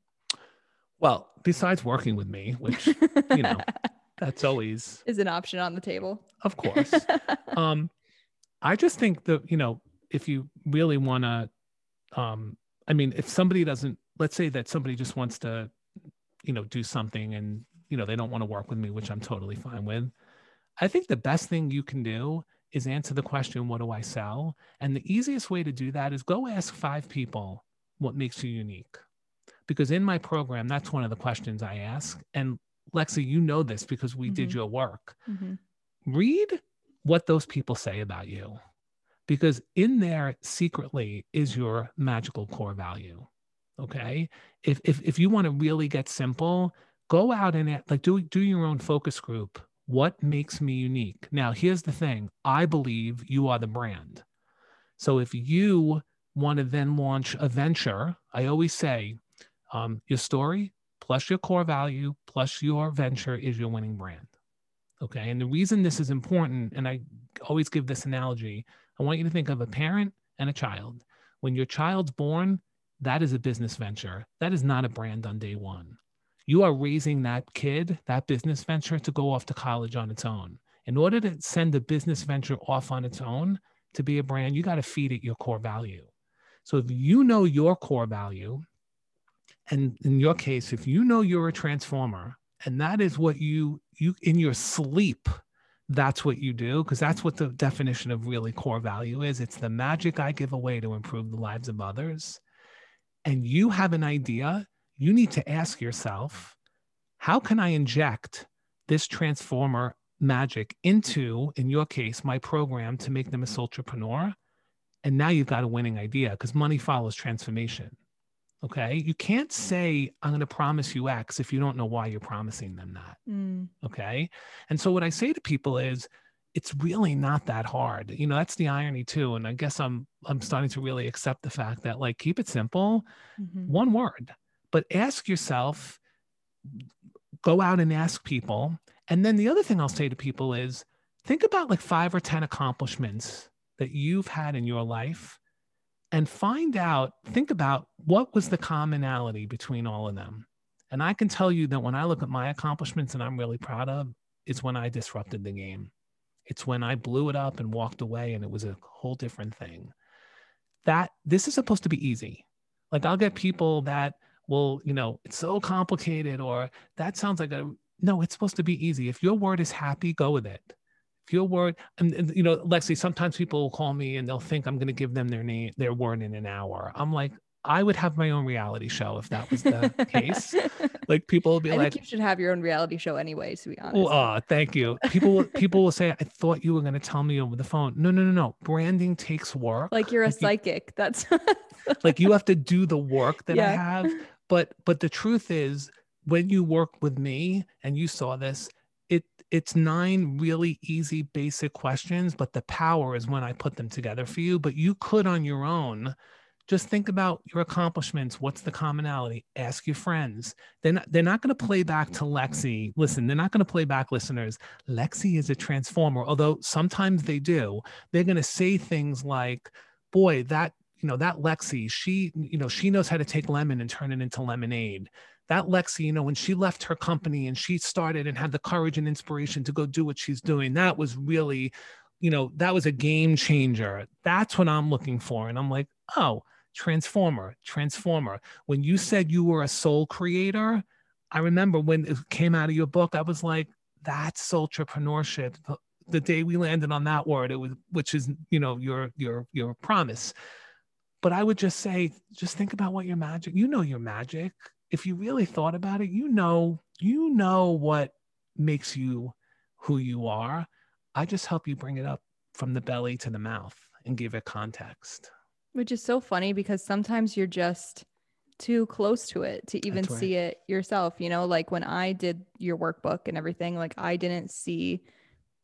Well, besides working with me, which, you know, that's always is an option on the table. Of course. um, I just think that, you know, if you really want to, um, I mean, if somebody doesn't, let's say that somebody just wants to, you know, do something and, you know, they don't want to work with me, which I'm totally fine with. I think the best thing you can do is answer the question, What do I sell? And the easiest way to do that is go ask five people what makes you unique. Because in my program, that's one of the questions I ask. And Lexi, you know this because we mm-hmm. did your work. Mm-hmm. Read what those people say about you, because in there secretly is your magical core value. Okay. If, if, if you want to really get simple, go out and like do, do your own focus group what makes me unique? Now, here's the thing I believe you are the brand. So if you want to then launch a venture, I always say um, your story plus your core value plus your venture is your winning brand. Okay. And the reason this is important, and I always give this analogy, I want you to think of a parent and a child. When your child's born, that is a business venture. That is not a brand on day one you are raising that kid, that business venture to go off to college on its own. In order to send a business venture off on its own to be a brand, you got to feed it your core value. So if you know your core value, and in your case, if you know you're a transformer, and that is what you you in your sleep, that's what you do, because that's what the definition of really core value is. It's the magic I give away to improve the lives of others. And you have an idea you need to ask yourself how can I inject this transformer magic into, in your case, my program to make them a entrepreneur? And now you've got a winning idea because money follows transformation. Okay. You can't say, I'm going to promise you X if you don't know why you're promising them that. Mm. Okay. And so what I say to people is, it's really not that hard. You know, that's the irony too. And I guess I'm I'm starting to really accept the fact that like keep it simple, mm-hmm. one word. But ask yourself, go out and ask people. And then the other thing I'll say to people is think about like five or 10 accomplishments that you've had in your life and find out, think about what was the commonality between all of them. And I can tell you that when I look at my accomplishments and I'm really proud of, it's when I disrupted the game. It's when I blew it up and walked away and it was a whole different thing. That this is supposed to be easy. Like I'll get people that will, you know, it's so complicated, or that sounds like a no, it's supposed to be easy. If your word is happy, go with it. If your word, and, and you know, Lexi, sometimes people will call me and they'll think I'm going to give them their name, their word in an hour. I'm like, I would have my own reality show if that was the case. Like people will be I like, "You should have your own reality show anyway." To be honest. Oh, uh, thank you. People people will say, "I thought you were going to tell me over the phone." No, no, no, no. Branding takes work. Like you're a like psychic. You, That's like you have to do the work that yeah. I have but but the truth is when you work with me and you saw this it's nine really easy basic questions but the power is when i put them together for you but you could on your own just think about your accomplishments what's the commonality ask your friends. They're not, they're not going to play back to lexi. Listen they're not going to play back listeners. Lexi is a transformer although sometimes they do. They're going to say things like boy that you know, that Lexi, she, you know, she knows how to take lemon and turn it into lemonade. That Lexi, you know, when she left her company and she started and had the courage and inspiration to go do what she's doing, that was really, you know, that was a game changer. That's what I'm looking for. And I'm like, oh, transformer, transformer. When you said you were a soul creator, I remember when it came out of your book, I was like, that's entrepreneurship. The day we landed on that word, it was, which is, you know, your your your promise but I would just say, just think about what your magic, you know, your magic. If you really thought about it, you know, you know what makes you who you are. I just help you bring it up from the belly to the mouth and give it context. Which is so funny because sometimes you're just too close to it to even right. see it yourself. You know, like when I did your workbook and everything, like I didn't see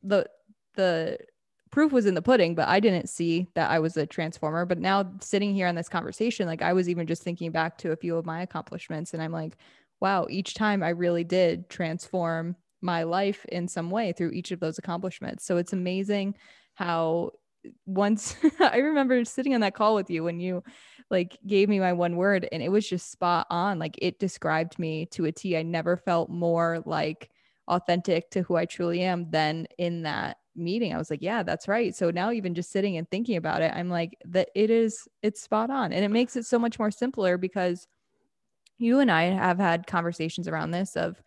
the the proof was in the pudding, but I didn't see that I was a transformer. But now sitting here on this conversation, like I was even just thinking back to a few of my accomplishments and I'm like, wow, each time I really did transform my life in some way through each of those accomplishments. So it's amazing how once I remember sitting on that call with you when you like gave me my one word and it was just spot on. Like it described me to a T. I never felt more like authentic to who I truly am than in that meeting. I was like, yeah, that's right. So now even just sitting and thinking about it, I'm like that it is it's spot on. And it makes it so much more simpler because you and I have had conversations around this of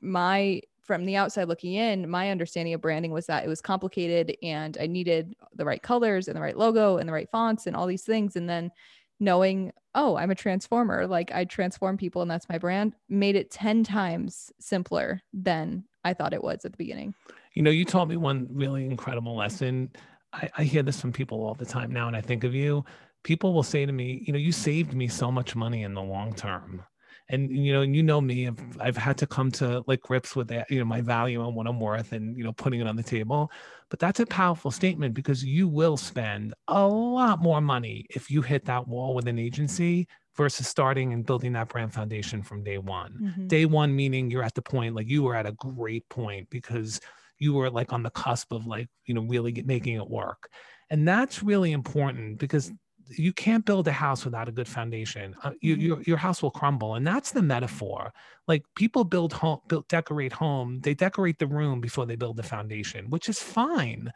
my from the outside looking in, my understanding of branding was that it was complicated and I needed the right colors and the right logo and the right fonts and all these things. And then knowing, oh, I'm a transformer, like I transform people and that's my brand, made it 10 times simpler than I thought it was at the beginning. You know, you taught me one really incredible lesson. I, I hear this from people all the time now, and I think of you. People will say to me, you know, you saved me so much money in the long term and you know you know me I've, I've had to come to like grips with that you know my value and what i'm worth and you know putting it on the table but that's a powerful statement because you will spend a lot more money if you hit that wall with an agency versus starting and building that brand foundation from day one mm-hmm. day one meaning you're at the point like you were at a great point because you were like on the cusp of like you know really get, making it work and that's really important because you can't build a house without a good foundation. Uh, you, mm-hmm. your your house will crumble, and that's the metaphor. Like people build home, build decorate home. They decorate the room before they build the foundation, which is fine.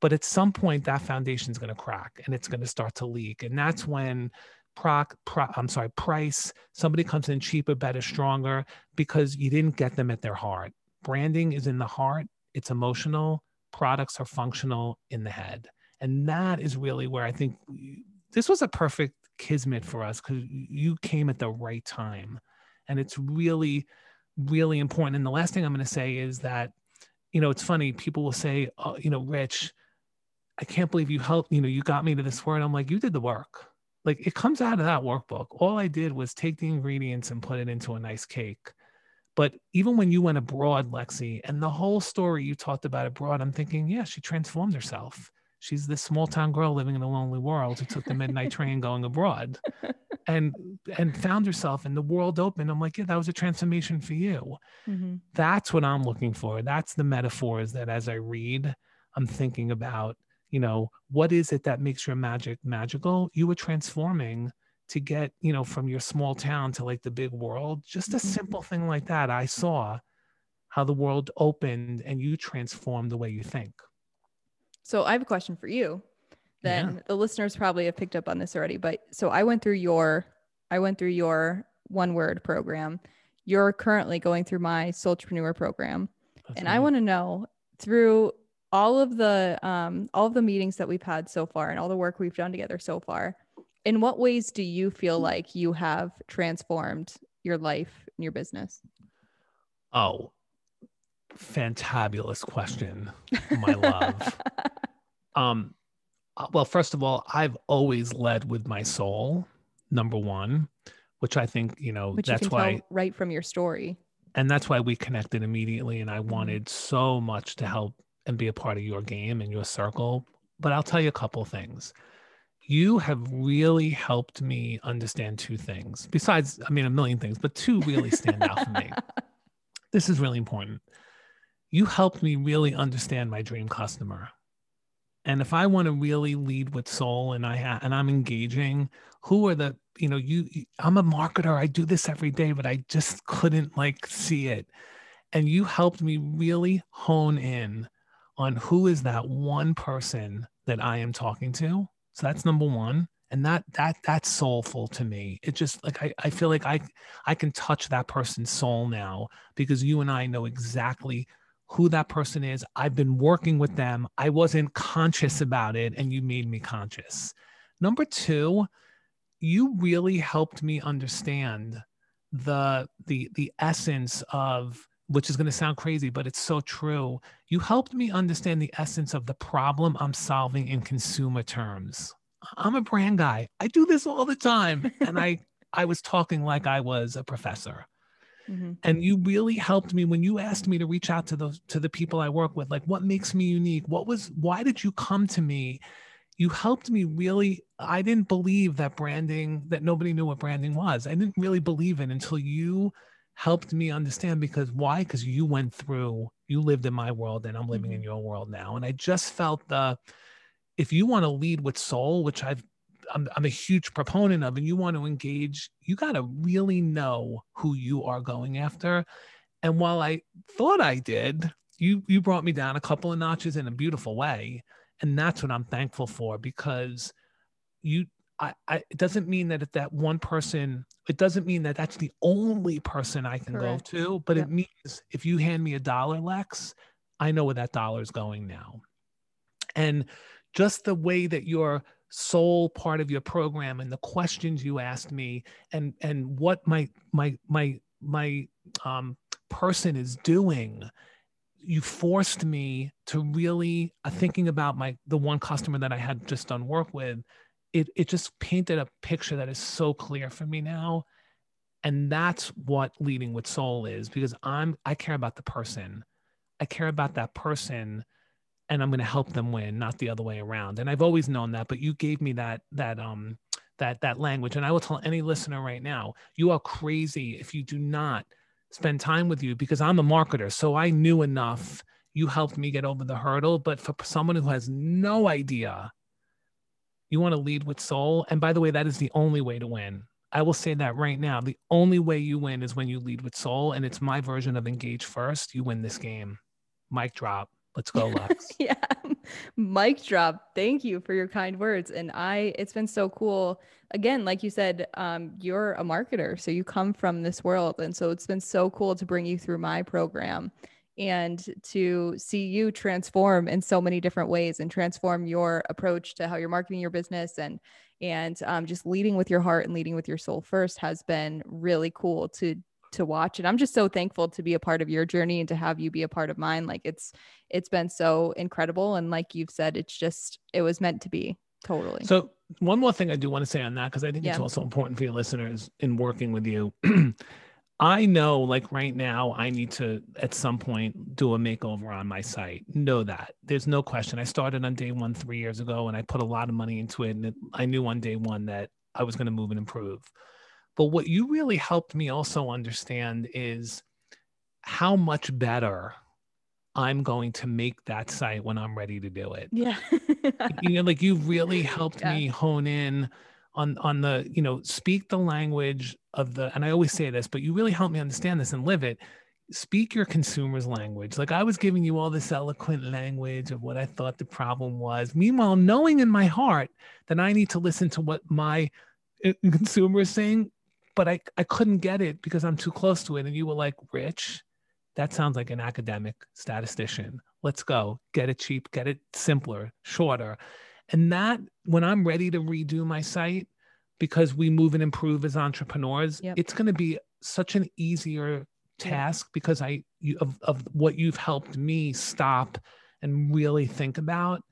But at some point, that foundation is going to crack and it's going to start to leak, and that's when proc, pro, I'm sorry, price. Somebody comes in cheaper, better, stronger because you didn't get them at their heart. Branding is in the heart. It's emotional. Products are functional in the head. And that is really where I think this was a perfect kismet for us because you came at the right time. And it's really, really important. And the last thing I'm going to say is that, you know, it's funny. People will say, oh, you know, Rich, I can't believe you helped, you know, you got me to this word. I'm like, you did the work. Like it comes out of that workbook. All I did was take the ingredients and put it into a nice cake. But even when you went abroad, Lexi, and the whole story you talked about abroad, I'm thinking, yeah, she transformed herself. She's this small town girl living in a lonely world who took the midnight train going abroad and and found herself in the world open. I'm like yeah that was a transformation for you. Mm-hmm. that's what i'm looking for. That's the metaphors that as i read i'm thinking about you know what is it that makes your magic magical? You were transforming to get you know from your small town to like the big world just a mm-hmm. simple thing like that i saw how the world opened and you transformed the way you think so I have a question for you. Then yeah. the listeners probably have picked up on this already, but so I went through your I went through your one word program. You're currently going through my Soultrepreneur program. That's and right. I want to know through all of the um all of the meetings that we've had so far and all the work we've done together so far, in what ways do you feel like you have transformed your life and your business? Oh, fantabulous question, my love. Um, uh, well, first of all, I've always led with my soul, number one, which I think you know which that's you why right from your story, and that's why we connected immediately. And I mm-hmm. wanted so much to help and be a part of your game and your circle. But I'll tell you a couple things. You have really helped me understand two things. Besides, I mean, a million things, but two really stand out for me. This is really important. You helped me really understand my dream customer and if i want to really lead with soul and i ha- and i'm engaging who are the you know you i'm a marketer i do this every day but i just couldn't like see it and you helped me really hone in on who is that one person that i am talking to so that's number one and that that that's soulful to me it just like I, I feel like i i can touch that person's soul now because you and i know exactly who that person is. I've been working with them. I wasn't conscious about it, and you made me conscious. Number two, you really helped me understand the the the essence of which is going to sound crazy but it's so true you helped me understand the essence of the problem i'm solving in consumer terms i'm a brand guy i do this all the time and i I was talking like I was a professor. Mm-hmm. And you really helped me when you asked me to reach out to those to the people I work with. Like, what makes me unique? What was? Why did you come to me? You helped me really. I didn't believe that branding that nobody knew what branding was. I didn't really believe it until you helped me understand. Because why? Because you went through. You lived in my world, and I'm living mm-hmm. in your world now. And I just felt the. If you want to lead with soul, which I've I'm, I'm a huge proponent of and you want to engage, you got to really know who you are going after. And while I thought I did, you you brought me down a couple of notches in a beautiful way, and that's what I'm thankful for because you I, I, it doesn't mean that if that one person, it doesn't mean that that's the only person I can Correct. go to, but yep. it means if you hand me a dollar, Lex, I know where that dollar is going now. And just the way that you're soul part of your program and the questions you asked me and and what my my my my um, person is doing you forced me to really uh, thinking about my the one customer that i had just done work with it it just painted a picture that is so clear for me now and that's what leading with soul is because i'm i care about the person i care about that person and I'm going to help them win, not the other way around. And I've always known that, but you gave me that that um that that language, and I will tell any listener right now, you are crazy if you do not spend time with you because I'm a marketer, so I knew enough. You helped me get over the hurdle, but for someone who has no idea, you want to lead with soul. And by the way, that is the only way to win. I will say that right now. The only way you win is when you lead with soul, and it's my version of engage first. You win this game. Mic drop. Let's go, Lex. yeah. Mic drop. Thank you for your kind words. And I, it's been so cool. Again, like you said, um, you're a marketer. So you come from this world. And so it's been so cool to bring you through my program and to see you transform in so many different ways and transform your approach to how you're marketing your business and and um, just leading with your heart and leading with your soul first has been really cool to to watch. And i'm just so thankful to be a part of your journey and to have you be a part of mine. Like it's it's been so incredible. And like you've said it's just it was meant to be totally. So one more thing i do want to say on that because i think yeah. it's also important for your listeners in working with you i know like right now i need to at some point do a makeover on my site know that there's no question i started on day one three years ago and i put a lot of money into it and it, i knew on day one that i was going to move and improve but what you really helped me also understand is how much better I'm going to make that site when I'm ready to do it. Yeah. you know, like you really helped yeah. me hone in on on the, you know, speak the language of the and I always say this, but you really helped me understand this and live it. Speak your consumer's language. Like I was giving you all this eloquent language of what I thought the problem was. Meanwhile, knowing in my heart that I need to listen to what my uh, consumer is saying but I, I couldn't get it because I'm too close to it. And you were like, Rich, that sounds like an academic statistician. Let's go. Get it cheap, get it simpler, shorter. And that, when I'm ready to redo my site, because we move and improve as entrepreneurs, yep. it's going to be such an easier task yep. because I you, of, of what you've helped me stop and really think about.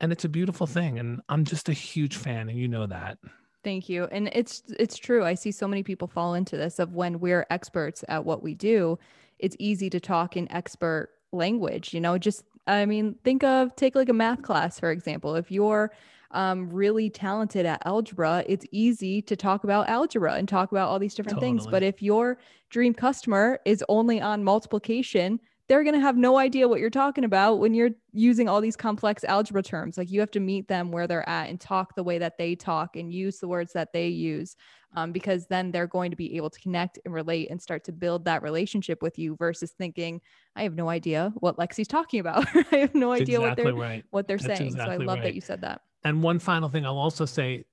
And it's a beautiful thing. And I'm just a huge fan, and you know that. Thank you. And it's it's true. I see so many people fall into this of when we're experts at what we do, it's easy to talk in expert language, you know, just I mean, think of take like a math class for example. If you're um, really talented at algebra, it's easy to talk about algebra and talk about all these different totally. things. But if your dream customer is only on multiplication, they're going to have no idea what you're talking about when you're using all these complex algebra terms. Like you have to meet them where they're at and talk the way that they talk and use the words that they use, um, because then they're going to be able to connect and relate and start to build that relationship with you versus thinking, I have no idea what Lexi's talking about. I have no idea exactly what they're right. what they're That's saying. Exactly so I love right. that you said that. And one final thing I'll also say,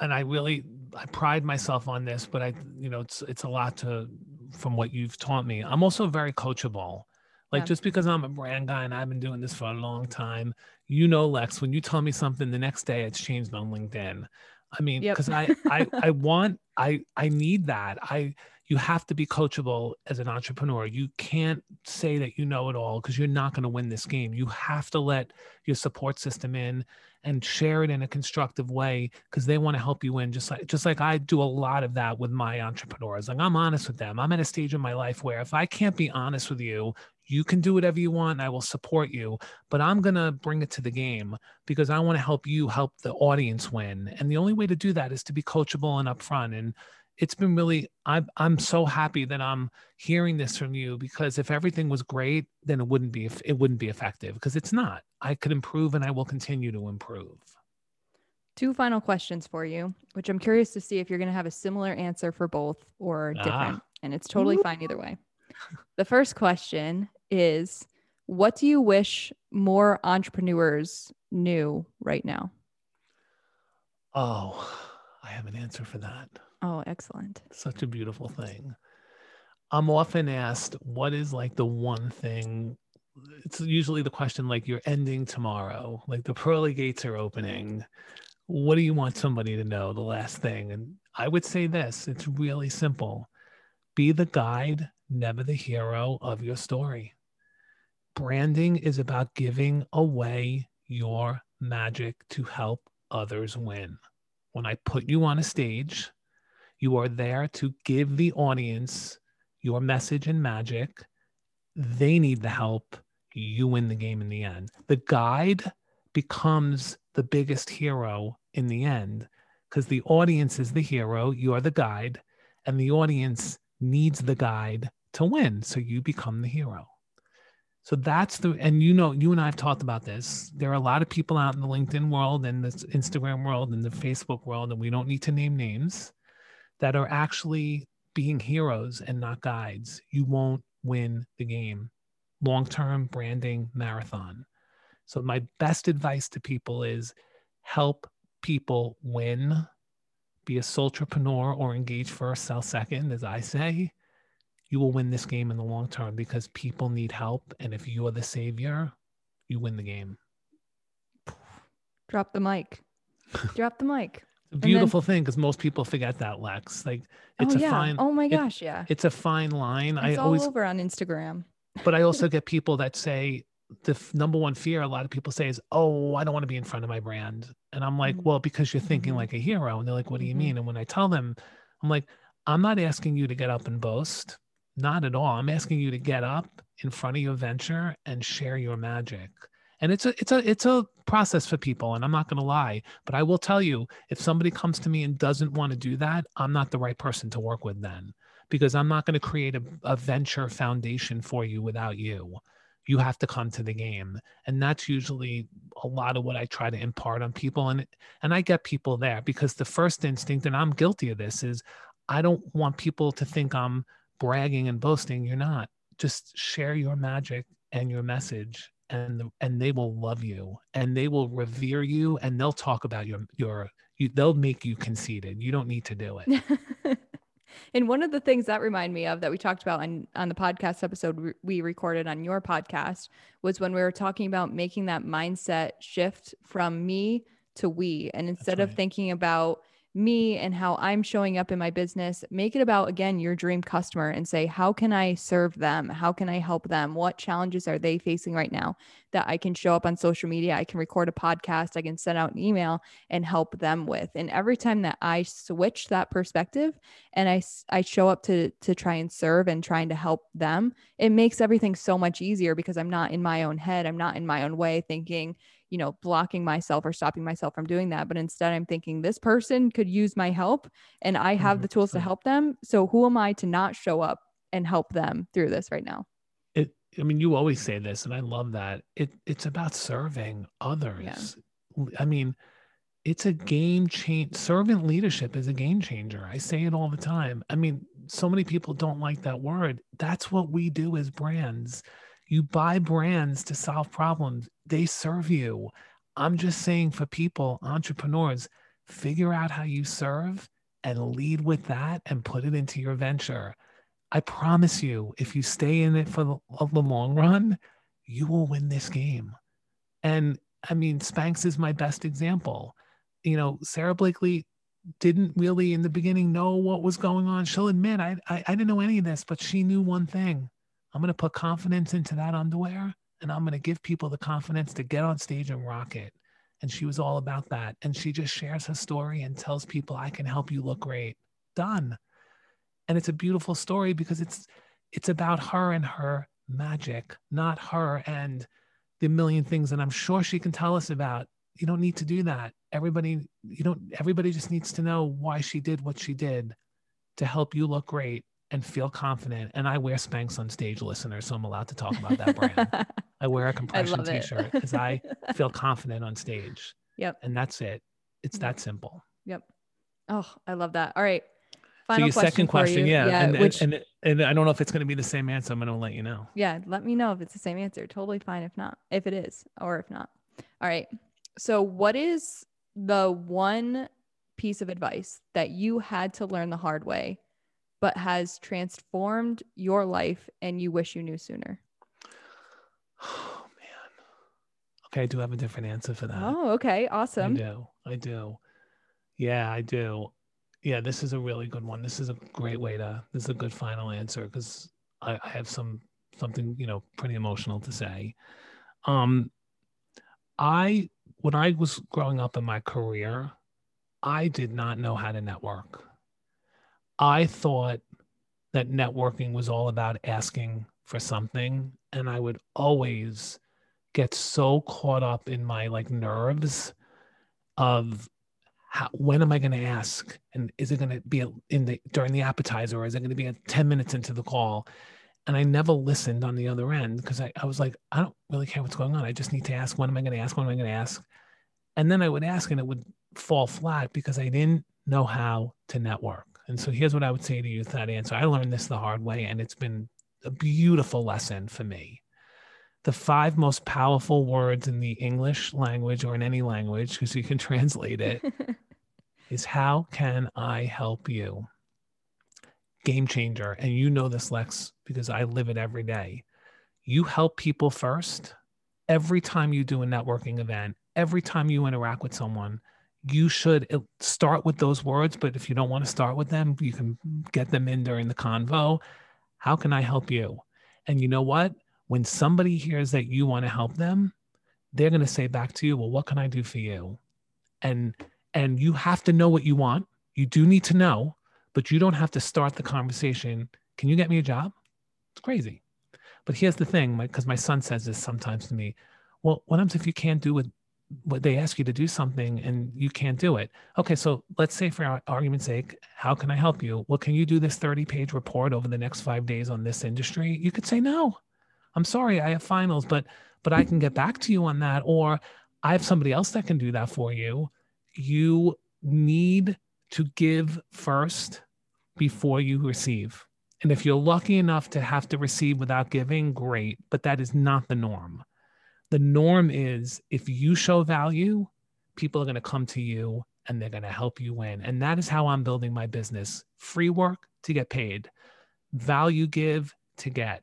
and I really I pride myself on this, but I you know it's it's a lot to from what you've taught me. I'm also very coachable. Like yeah. just because I'm a brand guy and I've been doing this for a long time, you know, Lex, when you tell me something the next day, it's changed on LinkedIn. I mean, because yep. I, I, I want, I, I need that. I, you have to be coachable as an entrepreneur. You can't say that you know it all because you're not going to win this game. You have to let your support system in and share it in a constructive way because they want to help you win. Just like just like I do a lot of that with my entrepreneurs. Like I'm honest with them. I'm at a stage in my life where if I can't be honest with you, you can do whatever you want. I will support you, but I'm going to bring it to the game because I want to help you help the audience win. And the only way to do that is to be coachable and upfront. And it's been really I'm I'm so happy that I'm hearing this from you because if everything was great, then it wouldn't be it wouldn't be effective because it's not. I could improve and I will continue to improve. Two final questions for you, which I'm curious to see if you're going to have a similar answer for both or different. Ah. And it's totally fine either way. The first question is what do you wish more entrepreneurs knew right now? Oh, I have an answer for that. Oh, excellent. Such a beautiful thing. I'm often asked, what is like the one thing? It's usually the question like, you're ending tomorrow, like the pearly gates are opening. What do you want somebody to know? The last thing. And I would say this it's really simple be the guide, never the hero of your story. Branding is about giving away your magic to help others win. When I put you on a stage, you are there to give the audience your message and magic. They need the help. You win the game in the end. The guide becomes the biggest hero in the end because the audience is the hero. You are the guide, and the audience needs the guide to win. So you become the hero. So that's the, and you know, you and I have talked about this. There are a lot of people out in the LinkedIn world and the Instagram world and the Facebook world, and we don't need to name names that are actually being heroes and not guides, you won't win the game. Long term branding marathon. So, my best advice to people is help people win, be a entrepreneur or engage first, sell second, as I say. You will win this game in the long term because people need help. And if you are the savior, you win the game. Drop the mic. Drop the mic a beautiful then, thing because most people forget that Lex. Like it's oh, a yeah. fine. Oh my gosh, it, yeah. It's a fine line. It's I all always over on Instagram. but I also get people that say the f- number one fear a lot of people say is, "Oh, I don't want to be in front of my brand," and I'm like, mm-hmm. "Well, because you're thinking mm-hmm. like a hero," and they're like, "What do you mm-hmm. mean?" And when I tell them, I'm like, "I'm not asking you to get up and boast." Not at all. I'm asking you to get up in front of your venture and share your magic and it's a it's a it's a process for people and i'm not going to lie but i will tell you if somebody comes to me and doesn't want to do that i'm not the right person to work with then because i'm not going to create a, a venture foundation for you without you you have to come to the game and that's usually a lot of what i try to impart on people and and i get people there because the first instinct and i'm guilty of this is i don't want people to think i'm bragging and boasting you're not. Just share your magic and your message and and they will love you and they will revere you and they'll talk about your your you, they'll make you conceited. You don't need to do it. And one of the things that remind me of that we talked about on on the podcast episode we recorded on your podcast was when we were talking about making that mindset shift from me to we. And instead right. of thinking about me and how I'm showing up in my business, make it about, again, your dream customer and say, how can I serve them? How can I help them? What challenges are they facing right now that I can show up on social media? I can record a podcast, I can send out an email and help them with. And every time that I switch that perspective and I, I show up to, to try and serve and trying to help them, it makes everything so much easier because I'm not in my own head. I'm not in my own way thinking, you know, blocking myself or stopping myself from doing that. But instead, I'm thinking this person could use my help and I have mm-hmm. the tools to help them. So who am I to not show up and help them through this right now? It, I mean, you always say this, and I love that. It, it's about serving others. Yeah. I mean, it's a game change. Servant leadership is a game changer. I say it all the time. I mean, so many people don't like that word. That's what we do as brands. You buy brands to solve problems, they serve you. I'm just saying for people, entrepreneurs, figure out how you serve and lead with that and put it into your venture. I promise you, if you stay in it for the, long run, you will win this game. And I mean, Spanx is my best example. You know, Sara Blakely didn't really in the beginning know what was going on. She'll admit I, I, I didn't know any of this, but she knew one thing. I'm going to put confidence into that underwear and I'm going to give people the confidence to get on stage and rock it. And she was all about that. And she just shares her story and tells people, I can help you look great. Done. And it's a beautiful story because it's it's about her and her magic, not her and the million things that I'm sure she can tell us about. You don't need to do that. Everybody, you don't, everybody just needs to know why she did what she did to help you look great and feel confident. And I wear Spanx on stage, listeners, so I'm allowed to talk about that brand. I wear a compression t-shirt because I feel confident on stage. Yep. And that's it. It's that simple. Yep. Oh, I love that. All right. Final so your question second question, yeah, yeah and, which, and, and, and I don't know if it's going to be the same answer. I'm going to let you know. Yeah, let me know if it's the same answer. Totally fine if not, if it is, or if not. All right. So, what is the one piece of advice that you had to learn the hard way, but has transformed your life, and you wish you knew sooner? Oh man. Okay, I do have a different answer for that. Oh, okay, awesome. I do. I do. Yeah, I do yeah, this is a really good one. This is a great way to. This is a good final answer because I, I have some something you know pretty emotional to say. Um, I when I was growing up in my career, I did not know how to network. I thought that networking was all about asking for something, and I would always get so caught up in my like nerves of how, when am I going to ask? And is it going to be in the during the appetizer, or is it going to be 10 minutes into the call? And I never listened on the other end because I, I was like, I don't really care what's going on. I just need to ask, when am I going to ask? When am I going to ask? And then I would ask and it would fall flat because I didn't know how to network. And so here's what I would say to you with that answer. I learned this the hard way, and it's been a beautiful lesson for me the five most powerful words in the English language or in any language, because you can translate it, is how can I help you? Game changer. And you know this, Lex, because I live it every day. You help people first. Every time you do a networking event, every time you interact with someone, you should start with those words. But if you don't want to start with them, you can get them in during the convo. How can I help you? And you know what? when somebody hears that you want to help them, they're going to say back to you, "Well, what can I do for you?" And and you have to know what you want. You do need to know, but you don't have to start the conversation. Can you get me a job? It's crazy. But here's the thing, because my, my, son says this sometimes to me. Well, what happens if you can't do what, what they ask you to do something and you can't do it? Okay, so let's say for argument's sake, how can I help you? Well, can you do this 30 page report over the next five days on this industry? You could say no. I'm sorry, I have finals, but but I can get back to you on that or I have somebody else that can do that for you. You need to give first before you receive. And if you're lucky enough to have to receive without giving, great, but that is not the norm. The norm is if you show value, people are going to come to you and they're going to help you win. And that is how I'm building my business free work to get paid, value give to get.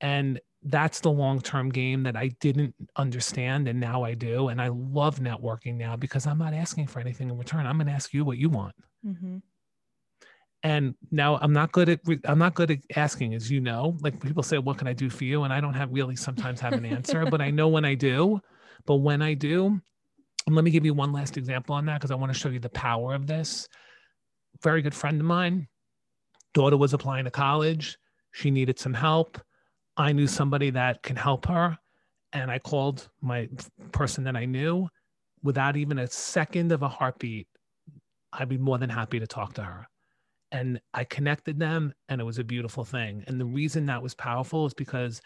And that's the long term game that I didn't understand and now I do. And I love networking now because I'm not asking for anything in return. I'm going to ask you what you want. Mm-hmm. And now I'm not good at I'm not good at asking, as you know. Like people say, "What can I do for you?" And I don't have really sometimes have an answer, but I know when I do. But when I do, and let me give you one last example on that because I want to show you the power of this. Very good friend of mine, daughter was applying to college. She needed some help I knew somebody that can help her. And I called my person that I knew without even a second of a heartbeat. I'd be more than happy to talk to her. And I connected them, and it was a beautiful thing. And the reason that was powerful is because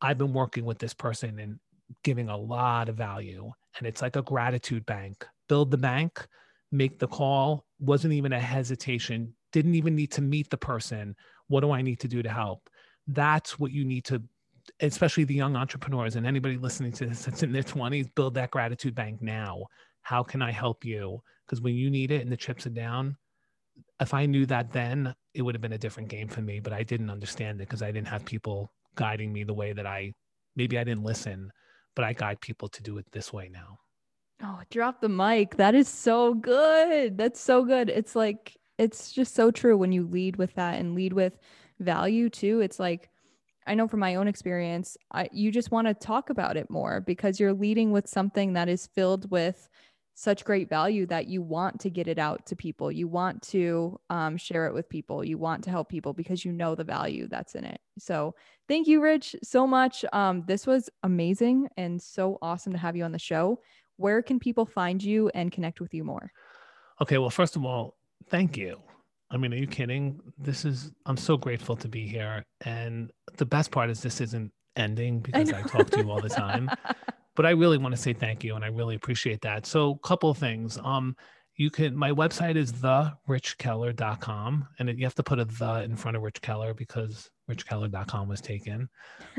I've been working with this person and giving a lot of value. And it's like a gratitude bank. Build the bank, make the call, wasn't even a hesitation, didn't even need to meet the person. What do I need to do to help? that's what you need to especially the young entrepreneurs and anybody listening to this that's in their 20s build that gratitude bank now how can i help you because when you need it and the chips are down if i knew that then it would have been a different game for me but i didn't understand it because i didn't have people guiding me the way that i maybe i didn't listen but i guide people to do it this way now Oh, drop the mic. That is so good. That's so good. It's like, it's just so true when you lead with that and lead with value too. It's like, I know from my own experience, I, you just want to talk about it more because you're leading with something that is filled with such great value that you want to get it out to people. You want to um, share it with people. You want to help people because you know the value that's in it. So, thank you, Rich, so much. Um, this was amazing and so awesome to have you on the show. Where can people find you and connect with you more? Okay. Well, first of all, thank you. I mean, are you kidding? This is, I'm so grateful to be here. And the best part is this isn't ending because I, I talk to you all the time. but I really want to say thank you and I really appreciate that. So, a couple of things. Um, you can my website is therichkeller.com and it, you have to put a the in front of Rich Keller because richkeller.com was taken.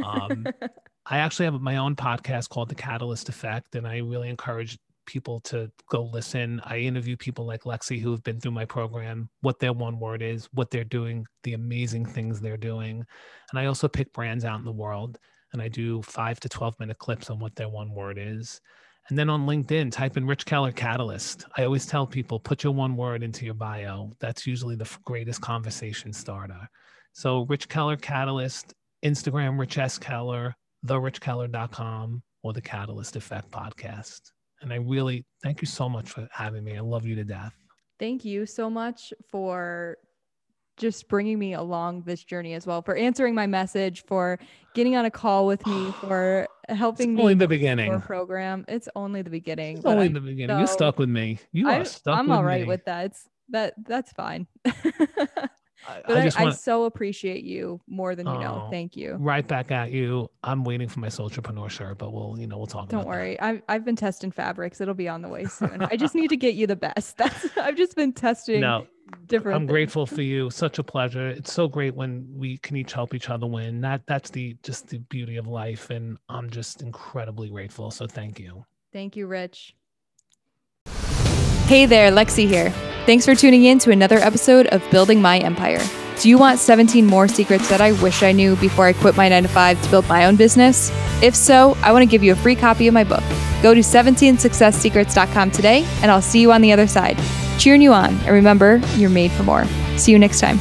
Um, I actually have my own podcast called The Catalyst Effect, and I really encourage people to go listen. I interview people like Lexi who have been through my program, what their one word is, what they're doing, the amazing things they're doing. And I also pick brands out in the world and I do five to 12 minute clips on what their one word is. And then on LinkedIn, type in Rich Keller Catalyst. I always tell people put your one word into your bio. That's usually the greatest conversation starter. So, Rich Keller Catalyst, Instagram, Rich S. Keller, therichkeller.com, or the Catalyst Effect podcast. And I really thank you so much for having me. I love you to death. Thank you so much for just bringing me along this journey as well, for answering my message, for getting on a call with me, for helping it's me. Only the beginning. Program. It's only the beginning. It's only I'm the beginning. So, you stuck with me. You are I, stuck. I'm all right me. with that. It's that. That's fine. but I, I, wanna... I, so appreciate you more than you oh, know. Thank you. Right back at you. I'm waiting for my entrepreneur shirt, but we'll, you know, we'll talk. Don't worry. I've I've been testing fabrics. It'll be on the way soon. I just need to get you the best. That's I've just been testing. No, different. I'm things. grateful for you. Such a pleasure. It's so great when we can each help each other win. That that's the just the beauty of life, and I'm just incredibly grateful. So thank you. Thank you, Rich. Hey there, Lexi here. Thanks for tuning in to another episode of Building My Empire. Do you want 17 more secrets that I wish I knew before I quit my 9 to 5 to build my own business? If so, I want to give you a free copy of my book. Go to 17successsecrets.com today, and I'll see you on the other side cheering you on. And remember, you're made for more. See you next time.